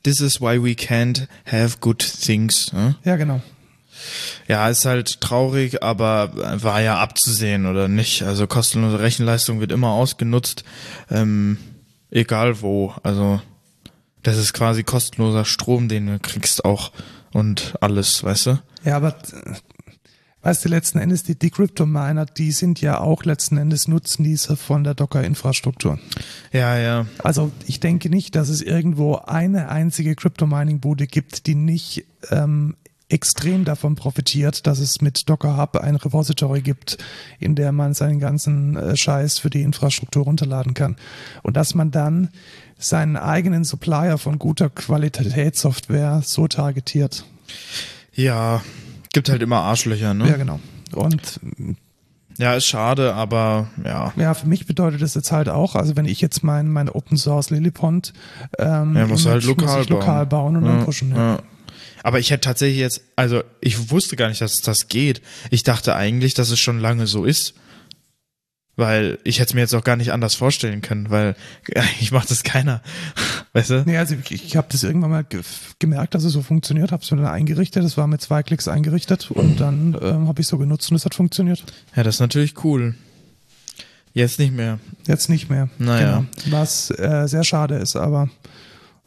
This is why we can't have good things. Ne? Ja, genau. Ja, ist halt traurig, aber war ja abzusehen oder nicht. Also kostenlose Rechenleistung wird immer ausgenutzt, ähm, egal wo. Also das ist quasi kostenloser Strom, den du kriegst auch und alles, weißt du? Ja, aber weißt du, letzten Endes, die, die Crypto-Miner, die sind ja auch letzten Endes Nutznießer von der Docker-Infrastruktur. Ja, ja. Also ich denke nicht, dass es irgendwo eine einzige Crypto-Mining-Bude gibt, die nicht ähm, extrem davon profitiert, dass es mit Docker Hub ein Repository gibt, in der man seinen ganzen äh, Scheiß für die Infrastruktur runterladen kann. Und dass man dann seinen eigenen Supplier von guter Qualitätssoftware so targetiert. Ja, gibt halt immer Arschlöcher, ne? Ja, genau. Und Ja, ist schade, aber ja. ja, für mich bedeutet das jetzt halt auch, also wenn ich jetzt mein, mein Open Source Lillipond ähm, Ja, musst du halt lokal muss lokal bauen und dann pushen. Ja. Ja. Aber ich hätte tatsächlich jetzt, also ich wusste gar nicht, dass das geht. Ich dachte eigentlich, dass es schon lange so ist. Weil ich hätte es mir jetzt auch gar nicht anders vorstellen können, weil <laughs> ich macht das keiner. <laughs> Weißt du? Nee, also ich, ich habe das irgendwann mal ge gemerkt, dass es so funktioniert, habe es mir dann eingerichtet, das war mit zwei Klicks eingerichtet und dann ähm, habe ich so genutzt und es hat funktioniert. Ja, das ist natürlich cool. Jetzt nicht mehr. Jetzt nicht mehr. Naja. Genau. Was äh, sehr schade ist, aber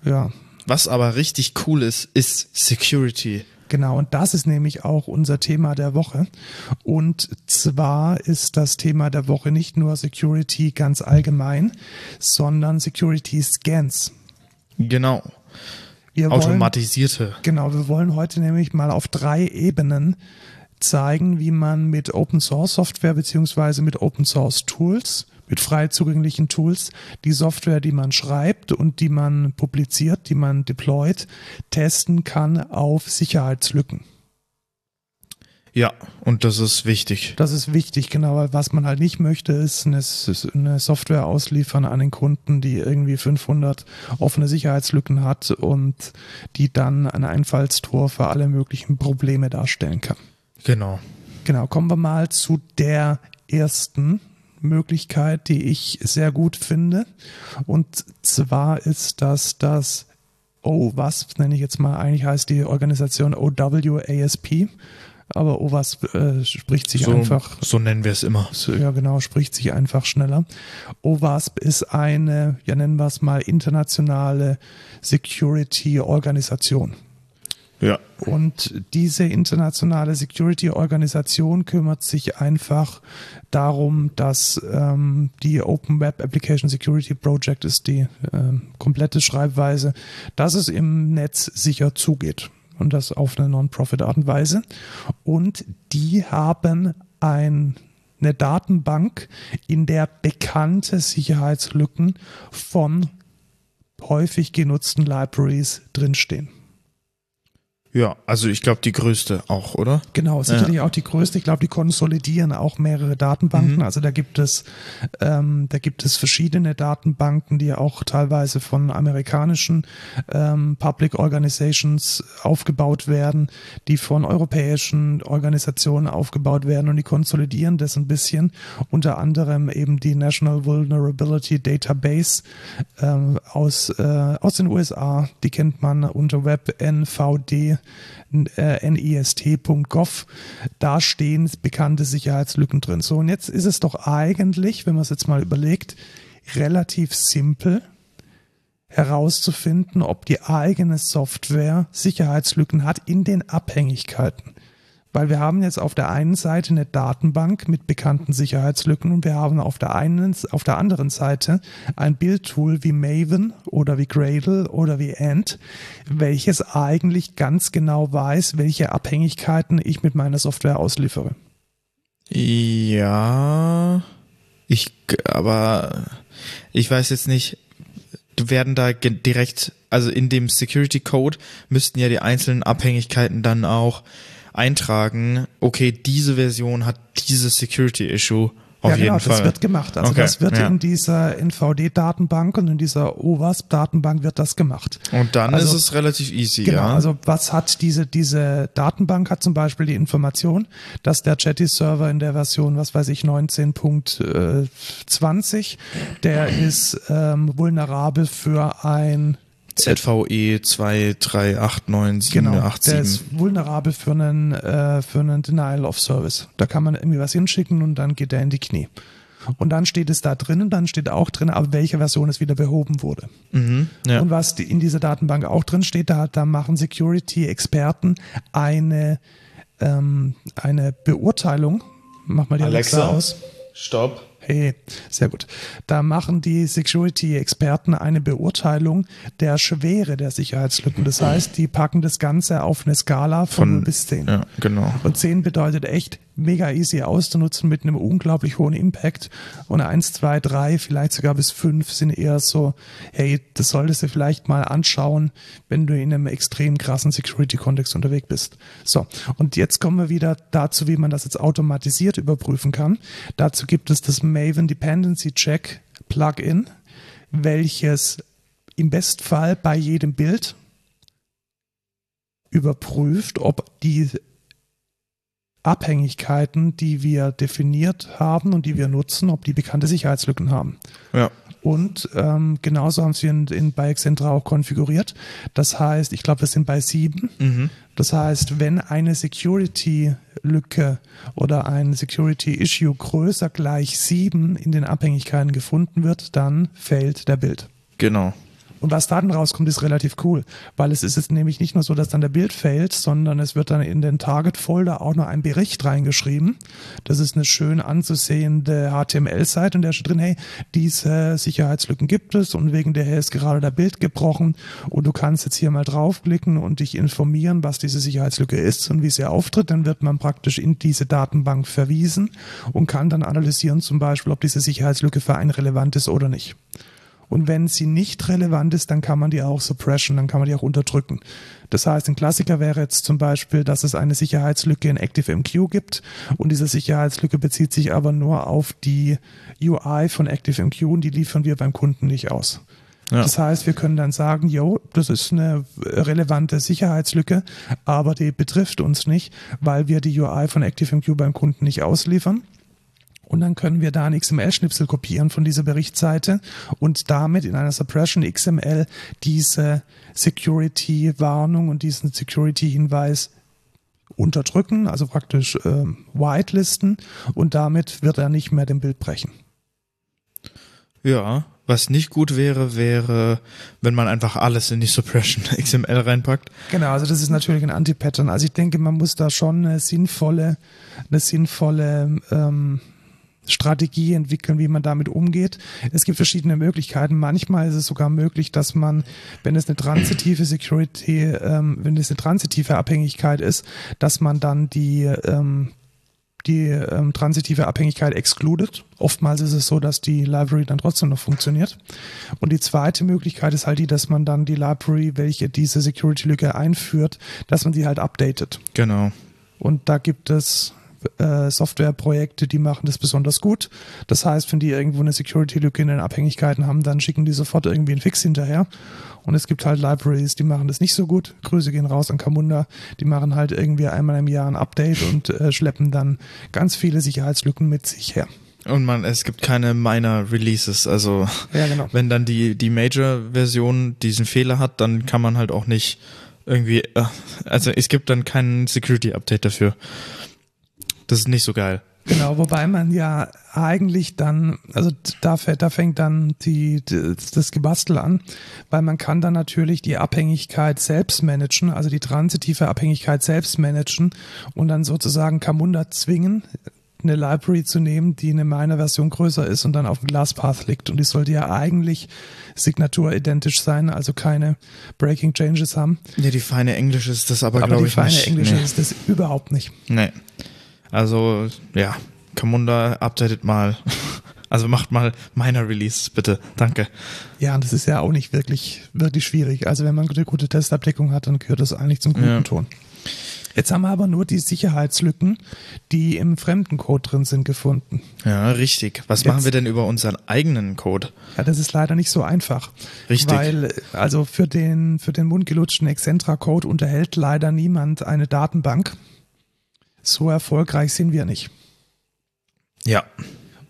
ja, Was aber richtig cool ist, ist Security. Genau, und das ist nämlich auch unser Thema der Woche. Und zwar ist das Thema der Woche nicht nur Security ganz allgemein, sondern Security Scans. Genau. Wir wollen, Automatisierte. genau, wir wollen heute nämlich mal auf drei Ebenen zeigen, wie man mit Open Source Software beziehungsweise mit Open Source Tools, mit frei zugänglichen Tools, die Software, die man schreibt und die man publiziert, die man deployt, testen kann auf Sicherheitslücken. Ja, und das ist wichtig. Das ist wichtig, genau, weil was man halt nicht möchte, ist eine, eine Software ausliefern an den Kunden, die irgendwie 500 offene Sicherheitslücken hat und die dann ein Einfallstor für alle möglichen Probleme darstellen kann. Genau. Genau, kommen wir mal zu der ersten Möglichkeit, die ich sehr gut finde. Und zwar ist das das OWASP, nenne ich jetzt mal, eigentlich heißt die Organisation OWASP. Aber OWASP äh, spricht sich So, einfach so nennen wir es immer. so, ja, genau, spricht sich einfach schneller. OWASP ist eine, ja, nennen wir es mal, internationale Security-Organisation. Ja. Und diese internationale Security-Organisation kümmert sich einfach darum, dass ähm, die Open Web Application Security Project ist die äh, komplette Schreibweise, dass es im Netz sicher zugeht und das auf eine Non-Profit-Art und Weise. Und die haben ein eine Datenbank, in der bekannte Sicherheitslücken von häufig genutzten Libraries drinstehen. Ja, also ich glaube die größte auch, oder? Genau, sicherlich ja. auch die größte. Ich glaube, die konsolidieren auch mehrere Datenbanken. Mhm. Also da gibt es, ähm, da gibt es verschiedene Datenbanken, die auch teilweise von amerikanischen ähm, Public Organizations aufgebaut werden, die von europäischen Organisationen aufgebaut werden und die konsolidieren das ein bisschen. Unter anderem eben die National Vulnerability Database ähm, aus, äh, aus den USA. Die kennt man unter WebNVD äh, nist.gov, da stehen bekannte Sicherheitslücken drin. So, und jetzt ist es doch eigentlich, wenn man es jetzt mal überlegt, relativ simpel herauszufinden, ob die eigene Software Sicherheitslücken hat in den Abhängigkeiten. Weil wir haben jetzt auf der einen Seite eine Datenbank mit bekannten Sicherheitslücken und wir haben auf der einen, auf der anderen Seite ein Bildtool wie Maven oder wie Gradle oder wie Ant, welches eigentlich ganz genau weiß, welche Abhängigkeiten ich mit meiner Software ausliefere. Ja, ich, aber ich weiß jetzt nicht, werden da direkt, also in dem Security Code müssten ja die einzelnen Abhängigkeiten dann auch eintragen, okay, diese Version hat dieses Security Issue. Auf ja, genau, Fall. das wird gemacht. Also okay, das wird ja. in dieser NVD-Datenbank und in dieser OWASP-Datenbank wird das gemacht. Und dann also, ist es relativ easy, genau, ja. Also was hat diese, diese Datenbank hat zum Beispiel die Information, dass der Chatty-Server in der Version, was weiß ich, 19.20, der ist ähm, vulnerabel für ein ZVE 2389787. Genau, der ist vulnerabel für einen, äh, für einen Denial of Service. Da kann man irgendwie was hinschicken und dann geht er in die Knie. Und dann steht es da drin und dann steht auch drin, ab welcher Version es wieder behoben wurde. Mhm, ja. Und was in dieser Datenbank auch drin steht, da, da machen Security-Experten eine, ähm, eine Beurteilung. Mach mal die Alexa, Alexa aus. Stopp. Hey, sehr gut. Da machen die Security-Experten eine Beurteilung der Schwere der Sicherheitslücken. Das heißt, die packen das Ganze auf eine Skala von, von bis 10. Ja, genau. Und 10 bedeutet echt mega easy auszunutzen mit einem unglaublich hohen Impact. Und 1, 2, 3, vielleicht sogar bis 5 sind eher so, hey, das solltest du vielleicht mal anschauen, wenn du in einem extrem krassen Security-Kontext unterwegs bist. So, und jetzt kommen wir wieder dazu, wie man das jetzt automatisiert überprüfen kann. Dazu gibt es das Maven Dependency Check Plugin, welches im Bestfall bei jedem Bild überprüft, ob die Abhängigkeiten, die wir definiert haben und die wir nutzen, ob die bekannte Sicherheitslücken haben. Ja. Und ähm, genauso haben sie in, in bei Excentra auch konfiguriert. Das heißt, ich glaube, wir sind bei sieben. Mhm. Das heißt, wenn eine Security-Lücke oder ein Security-Issue größer gleich sieben in den Abhängigkeiten gefunden wird, dann fällt der Bild. Genau. Und was da dann rauskommt, ist relativ cool, weil es ist jetzt nämlich nicht nur so, dass dann der Bild fällt, sondern es wird dann in den Target-Folder auch noch ein Bericht reingeschrieben. Das ist eine schön anzusehende HTML-Seite und da steht drin, hey, diese Sicherheitslücken gibt es und wegen der ist gerade der Bild gebrochen und du kannst jetzt hier mal draufklicken und dich informieren, was diese Sicherheitslücke ist und wie sie auftritt. Dann wird man praktisch in diese Datenbank verwiesen und kann dann analysieren zum Beispiel, ob diese Sicherheitslücke für einen relevant ist oder nicht. Und wenn sie nicht relevant ist, dann kann man die auch suppressen, dann kann man die auch unterdrücken. Das heißt, ein Klassiker wäre jetzt zum Beispiel, dass es eine Sicherheitslücke in ActiveMQ gibt und diese Sicherheitslücke bezieht sich aber nur auf die UI von ActiveMQ und die liefern wir beim Kunden nicht aus. Ja. Das heißt, wir können dann sagen, jo, das ist eine relevante Sicherheitslücke, aber die betrifft uns nicht, weil wir die UI von ActiveMQ beim Kunden nicht ausliefern. Und dann können wir da ein XML-Schnipsel kopieren von dieser Berichtsseite und damit in einer Suppression XML diese Security-Warnung und diesen Security-Hinweis unterdrücken, also praktisch ähm, whitelisten und damit wird er nicht mehr dem Bild brechen. Ja, Was nicht gut wäre, wäre, wenn man einfach alles in die Suppression <laughs> XML reinpackt. Genau, also das ist natürlich ein Anti-Pattern. Also ich denke, man muss da schon eine sinnvolle, eine sinnvolle ähm, Strategie entwickeln, wie man damit umgeht. Es gibt verschiedene Möglichkeiten. Manchmal ist es sogar möglich, dass man, wenn es eine transitive Security, ähm, wenn es eine transitive Abhängigkeit ist, dass man dann die ähm, die ähm, transitive Abhängigkeit excluded. Oftmals ist es so, dass die Library dann trotzdem noch funktioniert. Und die zweite Möglichkeit ist halt die, dass man dann die Library, welche diese Security-Lücke einführt, dass man die halt updatet. Genau. Und da gibt es äh, Softwareprojekte, die machen das besonders gut. Das heißt, wenn die irgendwo eine Security-Lücke in den Abhängigkeiten haben, dann schicken die sofort irgendwie einen Fix hinterher. Und es gibt halt Libraries, die machen das nicht so gut. Grüße gehen raus an Camunda. Die machen halt irgendwie einmal im Jahr ein Update und äh, schleppen dann ganz viele Sicherheitslücken mit sich her. Und man, es gibt keine Minor Releases. Also Ja, genau. wenn dann die, die Major-Version diesen Fehler hat, dann kann man halt auch nicht irgendwie, äh, also es gibt dann kein Security-Update dafür. Das ist nicht so geil. Genau, wobei man ja eigentlich dann, also da, da fängt dann die, die, das Gebastel an, weil man kann dann natürlich die Abhängigkeit selbst managen, also die transitive Abhängigkeit selbst managen und dann sozusagen Camunda zwingen, eine Library zu nehmen, die eine Minor-Version größer ist und dann auf dem Glasspath liegt. Und die sollte ja eigentlich signaturidentisch sein, also keine Breaking Changes haben. Nee, die feine Englische ist das aber, Aber glaube die ich feine nicht. Englische nee. ist das überhaupt nicht. Nee. Also, ja, Camunda updatet mal. <laughs> Also macht mal Minor Release, bitte. Danke. Ja, und das ist ja auch nicht wirklich, wirklich schwierig. Also wenn man eine gute Testabdeckung hat, dann gehört das eigentlich zum guten Ja. Ton. Jetzt haben wir aber nur die Sicherheitslücken, die im Fremdencode drin sind, gefunden. Ja, richtig. Was Jetzt- machen wir denn über unseren eigenen Code? Ja, das ist leider nicht so einfach. Richtig. Weil, also für den, für den mundgelutschten Excentra-Code unterhält leider niemand eine Datenbank. So erfolgreich sind wir nicht. Ja.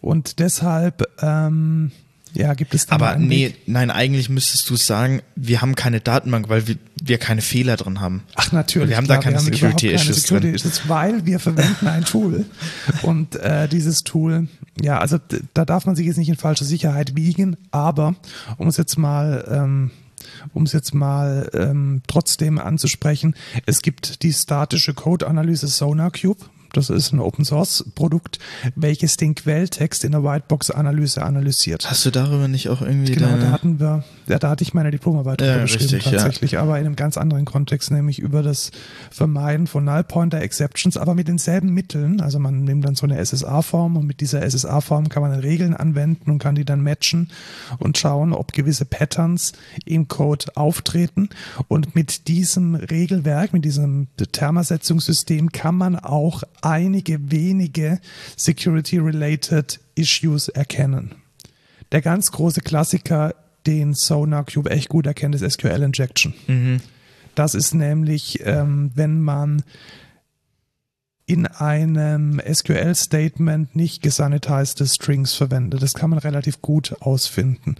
Und deshalb, ähm, ja, gibt es dann Aber nee, nein, eigentlich müsstest du sagen, wir haben keine Datenbank, weil wir, wir keine Fehler drin haben. Ach natürlich. Wir haben da klar, überhaupt keine Issues Security drin. Issues, weil wir verwenden ein Tool. <laughs> Und äh, dieses Tool, ja, also da darf man sich jetzt nicht in falsche Sicherheit wiegen, aber um es jetzt mal, ähm, um es jetzt mal ähm, trotzdem anzusprechen, es gibt die statische Code-Analyse SonarCube. Das ist ein Open Source Produkt, welches den Quelltext in der Whitebox-Analyse analysiert. Hast du darüber nicht auch irgendwie Genau, deine... da hatten wir, ja, da hatte ich meine Diplomarbeit Ja, geschrieben richtig, ja. tatsächlich, aber in einem ganz anderen Kontext, nämlich über das Vermeiden von Null Pointer Exceptions, aber mit denselben Mitteln. Also man nimmt dann so eine SSA-Form und mit dieser SSA-Form kann man dann Regeln anwenden und kann die dann matchen und schauen, ob gewisse Patterns im Code auftreten. Und mit diesem Regelwerk, mit diesem Termersetzungssystem kann man auch einige wenige Security-related Issues erkennen. Der ganz große Klassiker, den SonarCube echt gut erkennt, ist SQL Injection. Das ist nämlich, ähm, wenn man in einem SQL-Statement nicht gesanitized Strings verwendet. Das kann man relativ gut ausfinden.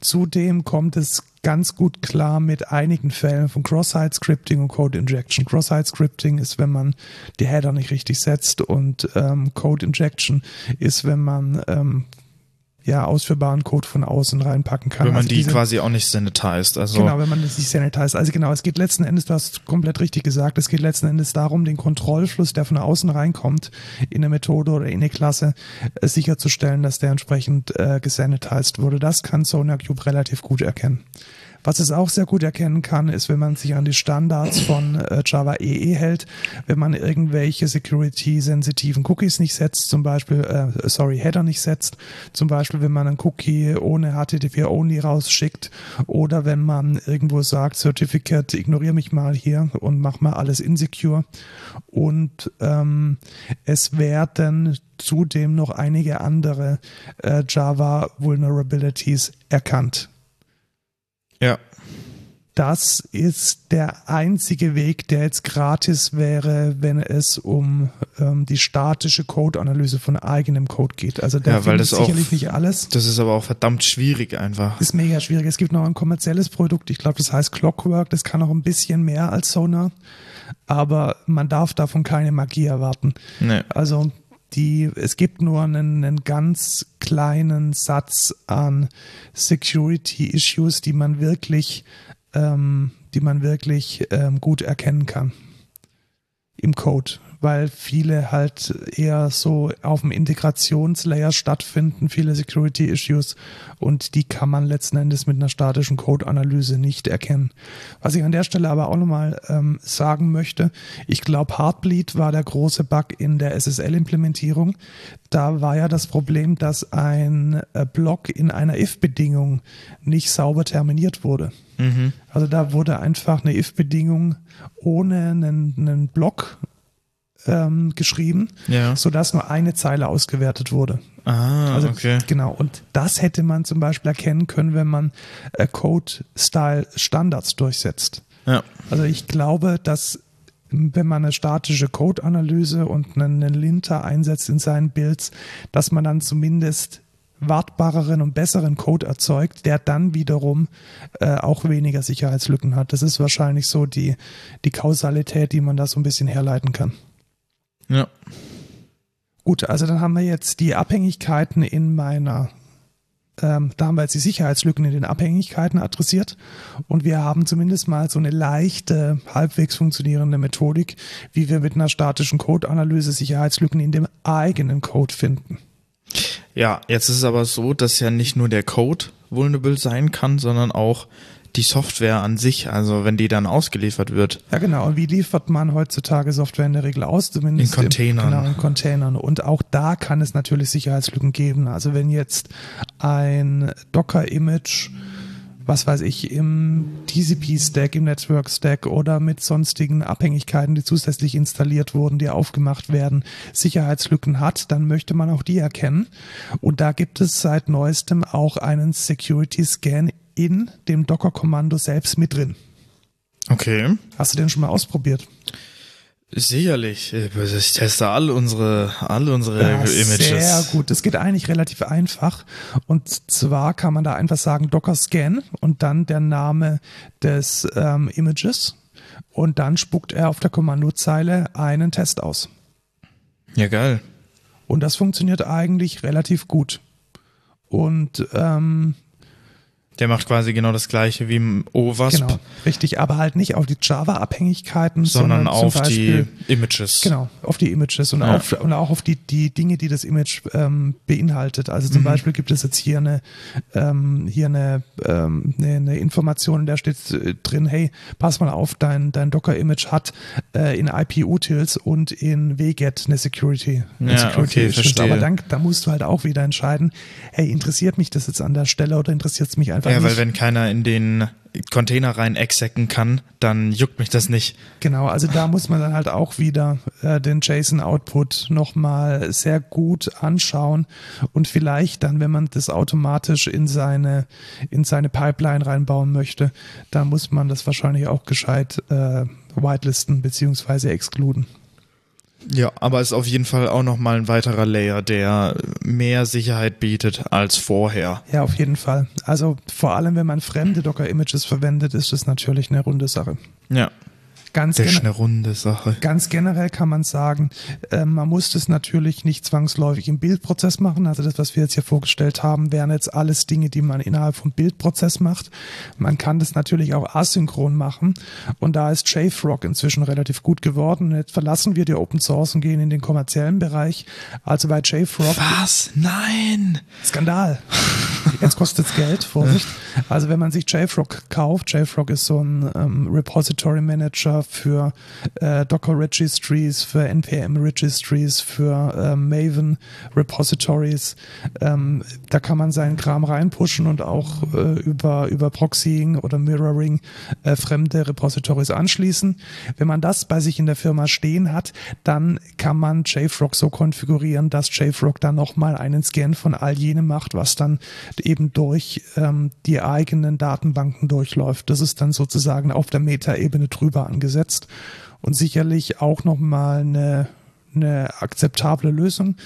Zudem kommt es ganz gut klar mit einigen Fällen von Cross-Site-Scripting und Code-Injection. Cross-Site-Scripting ist, wenn man die Header nicht richtig setzt und ähm, Code-Injection ist, wenn man ähm, ja ausführbaren Code von außen reinpacken kann. wenn man Also die diese- quasi auch nicht sanitized. Also Genau, wenn man das nicht sanitized. Also genau, es geht letzten Endes, du hast komplett richtig gesagt, es geht letzten Endes darum, den Kontrollfluss, der von außen reinkommt, in eine Methode oder in eine Klasse, äh, sicherzustellen, dass der entsprechend äh, gesanitized wurde. Das kann SonarCube relativ gut erkennen. Was es auch sehr gut erkennen kann, ist, wenn man sich an die Standards von äh, Java EE hält, wenn man irgendwelche security-sensitiven Cookies nicht setzt, zum Beispiel, äh, sorry, Header nicht setzt, zum Beispiel, wenn man einen Cookie ohne HTTP-Only rausschickt oder wenn man irgendwo sagt, Certificate, ignoriere mich mal hier und mach mal alles insecure. Und ähm, es werden zudem noch einige andere äh, Java Vulnerabilities erkannt. Ja. Das ist der einzige Weg, der jetzt gratis wäre, wenn es um ähm, die statische Code-Analyse von eigenem Code geht. Also der Ja, weil das auch- sicherlich nicht alles. Das ist aber auch verdammt schwierig einfach. Ist mega schwierig. Es gibt noch ein kommerzielles Produkt, ich glaube, das heißt Clockwork, das kann auch ein bisschen mehr als Sonar, aber man darf davon keine Magie erwarten. Nee. Also die, es gibt nur einen, einen ganz kleinen Satz an Security Issues, die man wirklich, ähm, die man wirklich ähm, gut erkennen kann im Code weil viele halt eher so auf dem Integrationslayer stattfinden, viele Security-Issues und die kann man letzten Endes mit einer statischen Code-Analyse nicht erkennen. Was ich an der Stelle aber auch nochmal ähm, sagen möchte, ich glaube, Heartbleed war der große Bug in der SSL-Implementierung. Da war ja das Problem, dass ein äh, Block in einer if-Bedingung nicht sauber terminiert wurde. Mhm. Also da wurde einfach eine if-Bedingung ohne einen, einen Block ähm, geschrieben, ja. sodass nur eine Zeile ausgewertet wurde. Ah, also, okay. Genau. Und das hätte man zum Beispiel erkennen können, wenn man äh, Code-Style-Standards durchsetzt. Ja. Also ich glaube, dass wenn man eine statische Code-Analyse und einen, Linter einsetzt in seinen Builds, dass man dann zumindest wartbareren und besseren Code erzeugt, der dann wiederum äh, auch weniger Sicherheitslücken hat. Das ist wahrscheinlich so die, die Kausalität, die man da so ein bisschen herleiten kann. Ja. Gut, also dann haben wir jetzt die Abhängigkeiten in meiner, ähm, da haben wir jetzt die Sicherheitslücken in den Abhängigkeiten adressiert und wir haben zumindest mal so eine leichte, halbwegs funktionierende Methodik, wie wir mit einer statischen Code-Analyse Sicherheitslücken in dem eigenen Code finden. Ja, jetzt ist es aber so, dass ja nicht nur der Code vulnerable sein kann, sondern auch die Software an sich, also wenn die dann ausgeliefert wird. Ja, genau. Und wie liefert man heutzutage Software in der Regel aus? Zumindest in Containern. Im, genau, in Containern. Und auch da kann es natürlich Sicherheitslücken geben. Also wenn jetzt ein Docker-Image was weiß ich, im TCP-Stack, im Network-Stack oder mit sonstigen Abhängigkeiten, die zusätzlich installiert wurden, die aufgemacht werden, Sicherheitslücken hat, dann möchte man auch die erkennen. Und da gibt es seit neuestem auch einen Security-Scan in dem Docker-Kommando selbst mit drin. Okay. Hast du den schon mal ausprobiert? Sicherlich. Ich teste alle unsere, alle unsere ja, Images. Sehr gut. Es geht eigentlich relativ einfach. Und zwar kann man da einfach sagen Docker Scan und dann der Name des ähm, Images. Und dann spuckt er auf der Kommandozeile einen Test aus. Ja, geil. Und das funktioniert eigentlich relativ gut. Und ähm, der macht quasi genau das gleiche wie im OWASP. Genau, richtig, aber halt nicht auf die Java-Abhängigkeiten, sondern, sondern auf Beispiel, die Images. Genau, auf die Images und, ja. auf, und auch auf die, die Dinge, die das Image ähm, beinhaltet. Also zum mhm. Beispiel gibt es jetzt hier eine, ähm, hier eine, ähm, eine, eine Information, da steht äh, drin, hey, pass mal auf, dein, dein Docker-Image hat äh, in IP-Utils und in WGET eine Security. Eine ja, Security okay, verstehe. Aber dann, da musst du halt auch wieder entscheiden, hey, interessiert mich das jetzt an der Stelle oder interessiert es mich einfach einfach ja, nicht. Ja, weil wenn keiner in den Container rein execken kann, dann juckt mich das nicht. Genau, also da muss man dann halt auch wieder äh, den JSON-Output nochmal sehr gut anschauen und vielleicht dann, wenn man das automatisch in seine, in seine Pipeline reinbauen möchte, da muss man das wahrscheinlich auch gescheit äh, whitelisten beziehungsweise exkluden. Ja, aber ist auf jeden Fall auch nochmal ein weiterer Layer, der mehr Sicherheit bietet als vorher. Ja, auf jeden Fall. Also vor allem, wenn man fremde Docker-Images verwendet, ist das natürlich eine runde Sache. Ja. Ganz das ist eine runde Sache. Ganz generell kann man sagen, äh, man muss das natürlich nicht zwangsläufig im Bildprozess machen. Also das, was wir jetzt hier vorgestellt haben, wären jetzt alles Dinge, die man innerhalb vom Bildprozess macht. Man kann das natürlich auch asynchron machen. Und da ist JFrog inzwischen relativ gut geworden. Jetzt verlassen wir die Open Source und gehen in den kommerziellen Bereich. Also bei JFrog. Was? Nein! Skandal. Jetzt kostet es Geld, Vorsicht. <laughs> Also wenn man sich JFrog kauft, JFrog ist so ein ähm, Repository Manager für äh, Docker Registries, für NPM Registries, für äh, Maven Repositories. Ähm, da kann man seinen Kram reinpushen und auch äh, über, über Proxying oder Mirroring äh, fremde Repositories anschließen. Wenn man das bei sich in der Firma stehen hat, dann kann man JFrog so konfigurieren, dass JFrog dann nochmal einen Scan von all jenem macht, was dann eben durch ähm, die eigenen Datenbanken durchläuft. Das ist dann sozusagen auf der Metaebene drüber angesetzt und sicherlich auch nochmal eine eine akzeptable Lösung,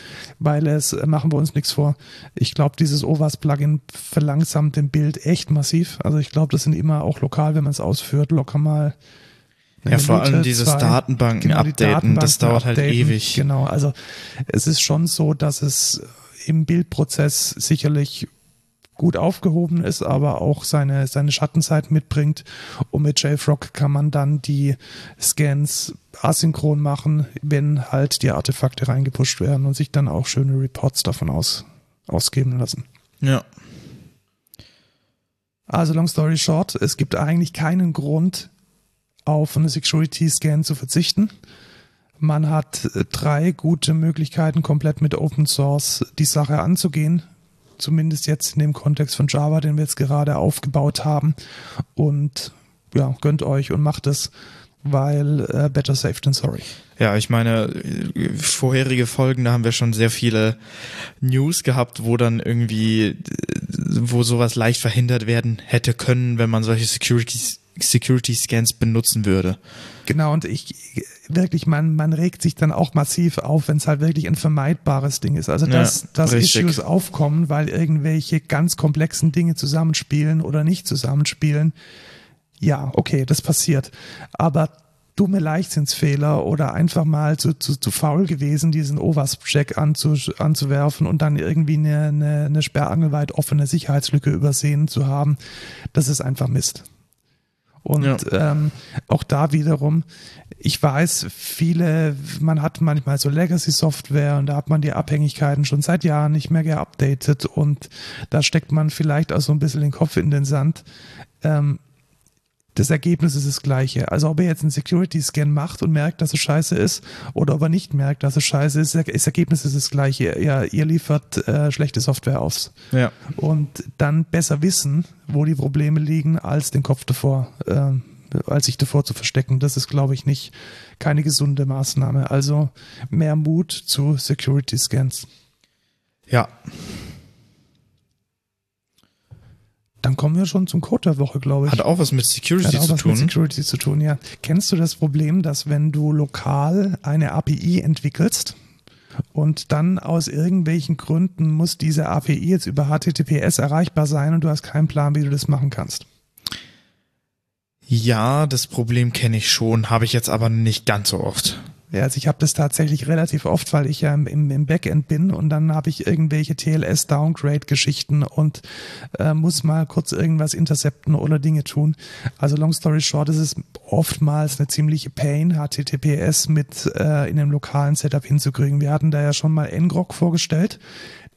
weil es, äh, machen wir uns nichts vor, ich glaube, dieses OWASP-Plugin verlangsamt den Bild echt massiv. Also ich glaube, das sind immer auch lokal, wenn man es ausführt, locker mal Ja, vor allem dieses Datenbanken genau, die updaten, Datenbanken das dauert halt updaten, halt ewig. Genau, also es ist schon so, dass es im Bildprozess sicherlich gut aufgehoben ist, aber auch seine, seine Schattenzeit mitbringt. Und mit JFrog kann man dann die Scans asynchron machen, wenn halt die Artefakte reingepusht werden und sich dann auch schöne Reports davon aus, ausgeben lassen. Ja. Also long story short, es gibt eigentlich keinen Grund, auf eine Security-Scan zu verzichten. Man hat drei gute Möglichkeiten, komplett mit Open Source die Sache anzugehen zumindest jetzt in dem Kontext von Java, den wir jetzt gerade aufgebaut haben. Und ja, gönnt euch und macht es, weil äh, better safe than sorry. Ja, ich meine, vorherige Folgen, da haben wir schon sehr viele News gehabt, wo dann irgendwie, wo sowas leicht verhindert werden hätte können, wenn man solche Security, Security Scans benutzen würde. Genau, und ich wirklich, man, man regt sich dann auch massiv auf, wenn es halt wirklich ein vermeidbares Ding ist. Also dass, ja, dass Issues aufkommen, weil irgendwelche ganz komplexen Dinge zusammenspielen oder nicht zusammenspielen. Ja, okay, das passiert. Aber dumme Leichtsinnsfehler oder einfach mal zu, zu, zu faul gewesen, diesen OWASP-Check anzu, anzuwerfen und dann irgendwie eine, eine, eine sperrangelweit offene Sicherheitslücke übersehen zu haben, das ist einfach Mist. Und ja. ähm, auch da wiederum, ich weiß, viele, man hat manchmal so Legacy-Software und da hat man die Abhängigkeiten schon seit Jahren nicht mehr geupdatet und da steckt man vielleicht auch so ein bisschen den Kopf in den Sand. Ähm, das Ergebnis ist das gleiche. Also ob er jetzt einen Security-Scan macht und merkt, dass es scheiße ist, oder ob er nicht merkt, dass es scheiße ist, das Ergebnis ist das gleiche. Ja, ihr liefert äh, schlechte Software aus. Ja. Und dann besser wissen, wo die Probleme liegen, als den Kopf davor, äh, als sich davor zu verstecken. Das ist, glaube ich, nicht keine gesunde Maßnahme. Also mehr Mut zu Security-Scans. Ja. Dann kommen wir schon zum Code der Woche, glaube ich. Hat auch was mit Security Hat auch zu was tun. Mit Security zu tun, ja. Kennst du das Problem, dass wenn du lokal eine API entwickelst und dann aus irgendwelchen Gründen muss diese API jetzt über HTTPS erreichbar sein und du hast keinen Plan, wie du das machen kannst? Ja, das Problem kenne ich schon, habe ich jetzt aber nicht ganz so oft. Ja, also ich habe das tatsächlich relativ oft, weil ich ja im, im Backend bin und dann habe ich irgendwelche TLS-Downgrade-Geschichten und äh, muss mal kurz irgendwas intercepten oder Dinge tun. Also long story short, ist es oftmals eine ziemliche Pain, HTTPS mit äh, in einem lokalen Setup hinzukriegen. Wir hatten da ja schon mal ngrok vorgestellt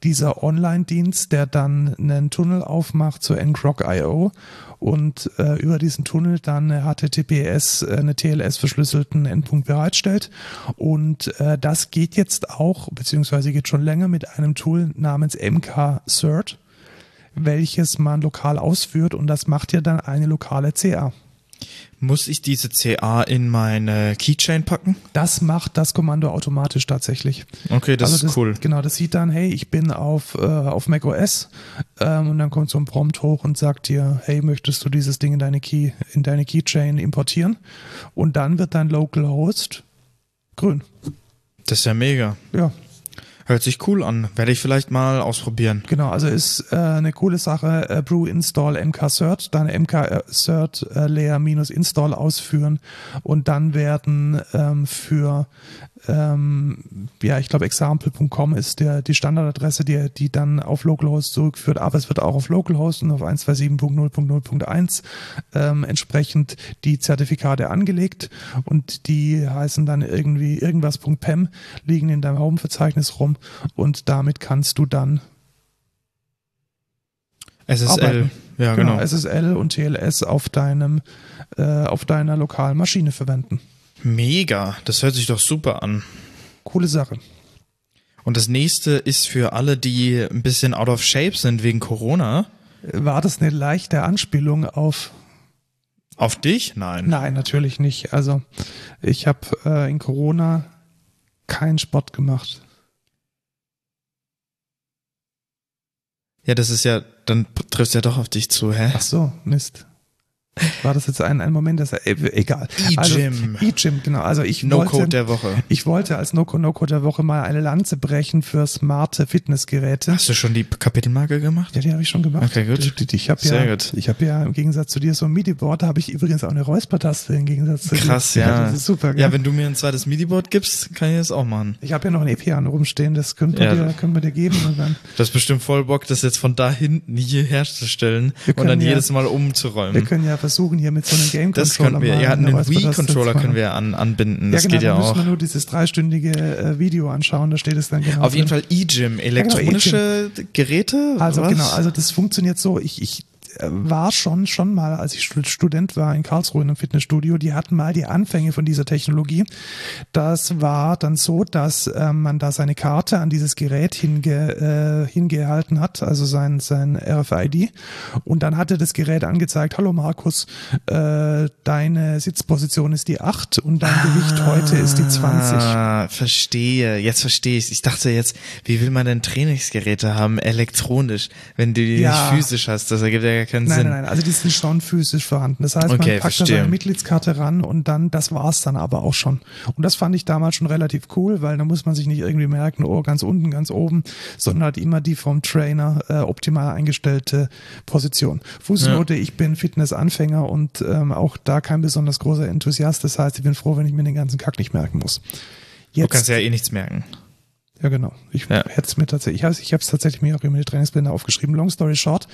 dieser Online-Dienst, der dann einen Tunnel aufmacht zu ngrok.io und äh, über diesen Tunnel dann eine HTTPS, äh, eine TLS-verschlüsselten Endpunkt bereitstellt. Und äh, das geht jetzt auch, beziehungsweise geht schon länger mit einem Tool namens MK-Cert, welches man lokal ausführt und das macht ja dann eine lokale CA. Muss ich diese CA in meine Keychain packen? Das macht das Kommando automatisch tatsächlich. Okay, das also ist cool. Genau, das sieht dann, hey, ich bin auf, äh, auf macOS ähm, und dann kommt so ein Prompt hoch und sagt dir, hey, möchtest du dieses Ding in deine Key, in deine Keychain importieren? Und dann wird dein Localhost grün. Das ist ja mega. Ja, Hört sich cool an. Werde ich vielleicht mal ausprobieren. Genau, also ist äh, eine coole Sache. Äh, Brew Install MK-Cert, dann MK-Cert äh, Layer minus Install ausführen und dann werden ähm, für ähm, ja, ich glaube, example.com ist der, die Standardadresse, die, die dann auf Localhost zurückführt, aber es wird auch auf Localhost und auf 127.0.0.1 ähm, entsprechend die Zertifikate angelegt und die heißen dann irgendwie irgendwas.pem, liegen in deinem Home-Verzeichnis rum und damit kannst du dann SSL, arbeiten. ja genau. genau. SSL und TLS auf deinem, äh, auf deiner lokalen Maschine verwenden. Mega, das hört sich doch super an. Coole Sache. Und das nächste ist für alle, die ein bisschen out of shape sind wegen Corona. War das eine leichte Anspielung auf auf dich? Nein. Nein, natürlich nicht. Also ich habe äh, in Corona keinen Sport gemacht. Ja, das ist ja, dann trifft ja doch auf dich zu, hä? Ach so, Mist. War das jetzt ein, ein Moment, das äh, egal. E-Gym. Also, E-Gym, genau. Also ich No-Code wollte, der Woche. ich wollte als No-Code No der Woche mal eine Lanze brechen für smarte Fitnessgeräte. Hast du schon die Kapitelmarke gemacht? Ja, die habe ich schon gemacht. Okay, gut. Die- Ich habe ja, gut. ich habe ja im Gegensatz zu dir so ein MIDI-Board, da habe ich übrigens auch eine Räuspertaste im Gegensatz zu Krass, dir. ja. Das ist super, gell? Ja, wenn du mir ein zweites MIDI-Board gibst, kann ich das auch machen. ich habe ja noch ein EP an rumstehen, das können wir, Ja. dir, können wir dir geben und dann <laughs> Du hast bestimmt voll Bock, das jetzt von da hinten hier herzustellen Wir und dann ja- jedes Mal wir umzuräumen. können ja versuchen, hier mit so einem Game Das können wir. Ja, einen Wii-Controller können wir an, anbinden. Das ja, genau, geht ja auch. müssen wir nur dieses dreistündige äh, Video anschauen, da steht es dann genau Auf jeden drin. Fall E-Gym, elektronische Geräte. Also was? genau, also das funktioniert so, ich, ich war schon, schon mal, als ich Stud- Student war in Karlsruhe in einem Fitnessstudio, die hatten mal die Anfänge von dieser Technologie. Das war dann so, dass äh, man da seine Karte an dieses Gerät hinge, äh, hingehalten hat, also sein, sein RFID. Und dann hatte das Gerät angezeigt, hallo Markus, äh, deine Sitzposition ist die 8 und dein Gewicht heute ist die 20. Ah, verstehe. Jetzt verstehe ich. Ich dachte jetzt, wie will man denn Trainingsgeräte haben, elektronisch, wenn du die Ja. nicht physisch hast? Das ergibt ja gar keinen Nein, Sinn. nein, nein, also die sind schon physisch vorhanden. Das heißt, man Okay, packt da verstehe. seine Mitgliedskarte ran und dann, das war's dann aber auch schon. Und das fand ich damals schon relativ cool, weil da muss man sich nicht irgendwie merken, oh, ganz unten, ganz oben, sondern halt immer die vom Trainer äh, optimal eingestellte Position. Fußnote, ich bin Fitnessanfänger und ähm, auch da kein besonders großer Enthusiast. Das heißt, ich bin froh, wenn ich mir den ganzen Kack nicht merken muss. Du Jetzt, kannst ja eh nichts merken. Ja, genau. Ich Ja. hätte es mir tatsächlich, ich habe es tatsächlich mir auch über die Trainingspläne aufgeschrieben. Long story short,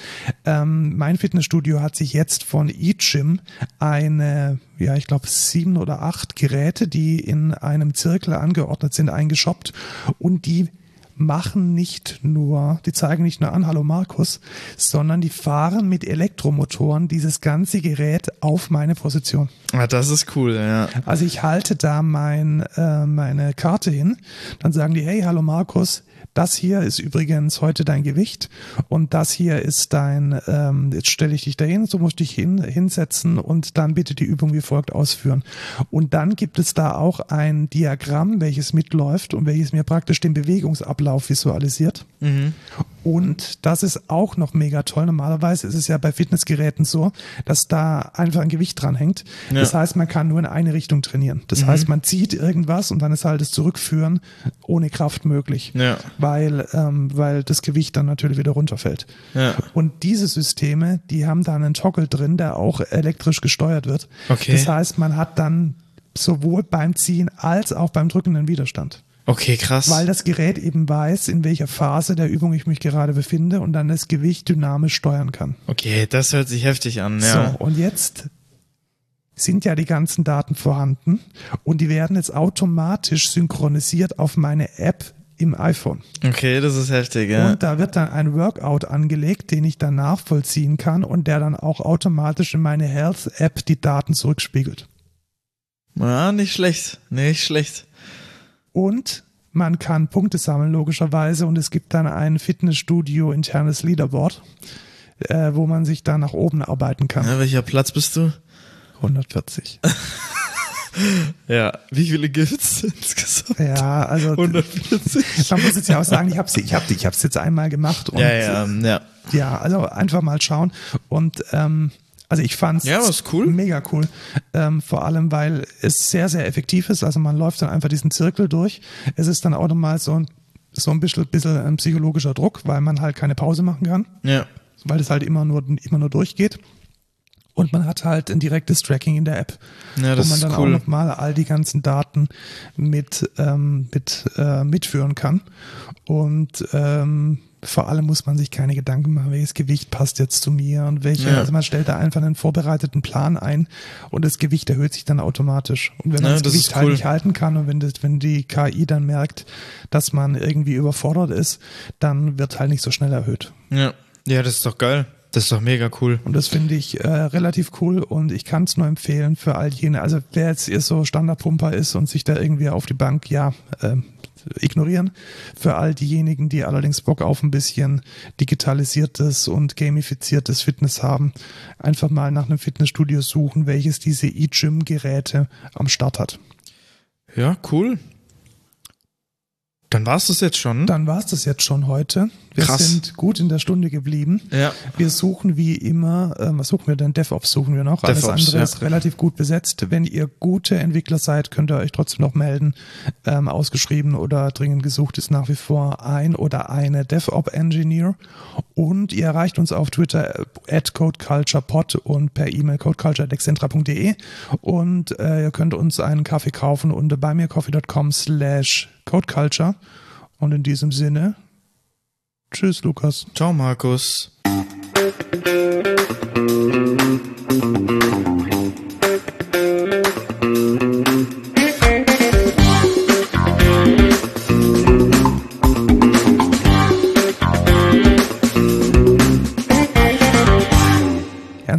ähm, mein Fitnessstudio hat sich jetzt von eGym eine, ja, ich glaube sieben oder acht Geräte, die in einem Zirkel angeordnet sind, eingeshoppt und die machen nicht nur, die zeigen nicht nur an, hallo Markus, sondern die fahren mit Elektromotoren dieses ganze Gerät auf meine Position. Ah, das ist cool, ja. Also ich halte da mein, äh, meine Karte hin, dann sagen die, hey, hallo Markus, das hier ist übrigens heute dein Gewicht und das hier ist dein, ähm, jetzt stelle ich dich dahin, so musst du dich hin, hinsetzen und dann bitte die Übung wie folgt ausführen. Und dann gibt es da auch ein Diagramm, welches mitläuft und welches mir praktisch den Bewegungsablauf visualisiert. Und das ist auch noch mega toll. Normalerweise ist es ja bei Fitnessgeräten so, dass da einfach ein Gewicht dran hängt. Ja. Das heißt, man kann nur in eine Richtung trainieren. Das heißt, man zieht irgendwas und dann ist halt das Zurückführen ohne Kraft möglich. Ja. Weil, ähm, weil das Gewicht dann natürlich wieder runterfällt. Ja. Und diese Systeme, die haben da einen Toggle drin, der auch elektrisch gesteuert wird. Okay. Das heißt, man hat dann sowohl beim Ziehen als auch beim drückenden Widerstand Okay, krass. weil das Gerät eben weiß, in welcher Phase der Übung ich mich gerade befinde und dann das Gewicht dynamisch steuern kann. okay, das hört sich heftig an, ja. So, und jetzt sind ja die ganzen Daten vorhanden und die werden jetzt automatisch synchronisiert auf meine App im iPhone. Okay, das ist heftig, ja. Und da wird dann ein Workout angelegt, den ich dann nachvollziehen kann und der dann auch automatisch in meine Health-App die Daten zurückspiegelt. Ja, nicht schlecht, nicht schlecht. Und man kann Punkte sammeln, logischerweise. Und es gibt dann ein Fitnessstudio internes Leaderboard, äh, wo man sich da nach oben arbeiten kann. Ja, welcher Platz bist du? 140. <laughs> Ja, wie viele gibt's insgesamt? Ja, also 140. man muss jetzt ja auch sagen, ich habe es ich hab, ich hab's jetzt einmal gemacht. Und Ja, ja, ähm, ja. ja, also einfach mal schauen. Und ähm, also ich fand's Ja, cool. mega cool. Ähm, vor allem, weil es sehr, sehr effektiv ist. Also man läuft dann einfach diesen Zirkel durch. Es ist dann auch nochmal so ein, so ein bisschen, bisschen ein psychologischer Druck, weil man halt keine Pause machen kann, Ja. weil es halt immer nur, immer nur durchgeht. Und man hat halt ein direktes Tracking in der App, Ja, das wo man dann cool. auch nochmal all die ganzen Daten mit, ähm, mit äh, mitführen kann. Und ähm, vor allem muss man sich keine Gedanken machen, welches Gewicht passt jetzt zu mir und welche. Ja. Also man stellt da einfach einen vorbereiteten Plan ein und das Gewicht erhöht sich dann automatisch. Und wenn man Ja, das, das Gewicht halt cool. nicht halten kann und wenn, das, wenn die KI dann merkt, dass man irgendwie überfordert ist, dann wird halt nicht so schnell erhöht. Ja. Ja, das ist doch geil. Das ist doch mega cool. Und das finde ich äh, relativ cool und ich kann es nur empfehlen für all jene, also wer jetzt eher so Standardpumper ist und sich da irgendwie auf die Bank, ja, ähm, ignorieren. Für all diejenigen, die allerdings Bock auf ein bisschen digitalisiertes und gamifiziertes Fitness haben, einfach mal nach einem Fitnessstudio suchen, welches diese E-Gym-Geräte am Start hat. Ja, cool. Dann war es das jetzt schon. Dann war es das jetzt schon heute. Wir Krass. sind gut in der Stunde geblieben. Ja. Wir suchen wie immer, äh, was suchen wir denn? DevOps suchen wir noch. Alles DevOps, andere ja. ist relativ gut besetzt. Wenn ihr gute Entwickler seid, könnt ihr euch trotzdem noch melden. Ähm, ausgeschrieben oder dringend gesucht ist nach wie vor ein oder eine DevOps-Engineer. Und ihr erreicht uns auf Twitter äh, at codeculturepod und per E-Mail codeculture.excentra.de und äh, ihr könnt uns einen Kaffee kaufen unter buymeacoffee.com slash codeculture. Und in diesem Sinne, tschüss Lukas. Ciao, Markus.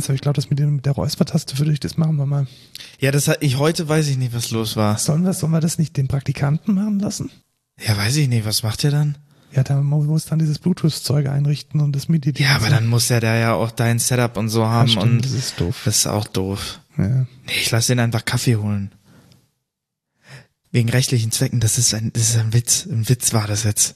Ernsthaft, ich glaube, das mit, dem, mit der Räuspertaste für dich, das machen wir mal. Ja, das hat ich heute weiß ich nicht, was los war. Sollen wir, sollen wir das nicht den Praktikanten machen lassen? Ja, weiß ich nicht, was macht der dann? Ja, da muss dann dieses Bluetooth-Zeug einrichten und das MIDI. Ja, aber dann muss er da ja auch dein Setup und so haben stimmt, und das ist doof. das ist auch doof. Ja. Nee, ich lasse den einfach Kaffee holen. Wegen rechtlichen Zwecken, das ist ein, das ist ein Witz. Ein Witz war das jetzt.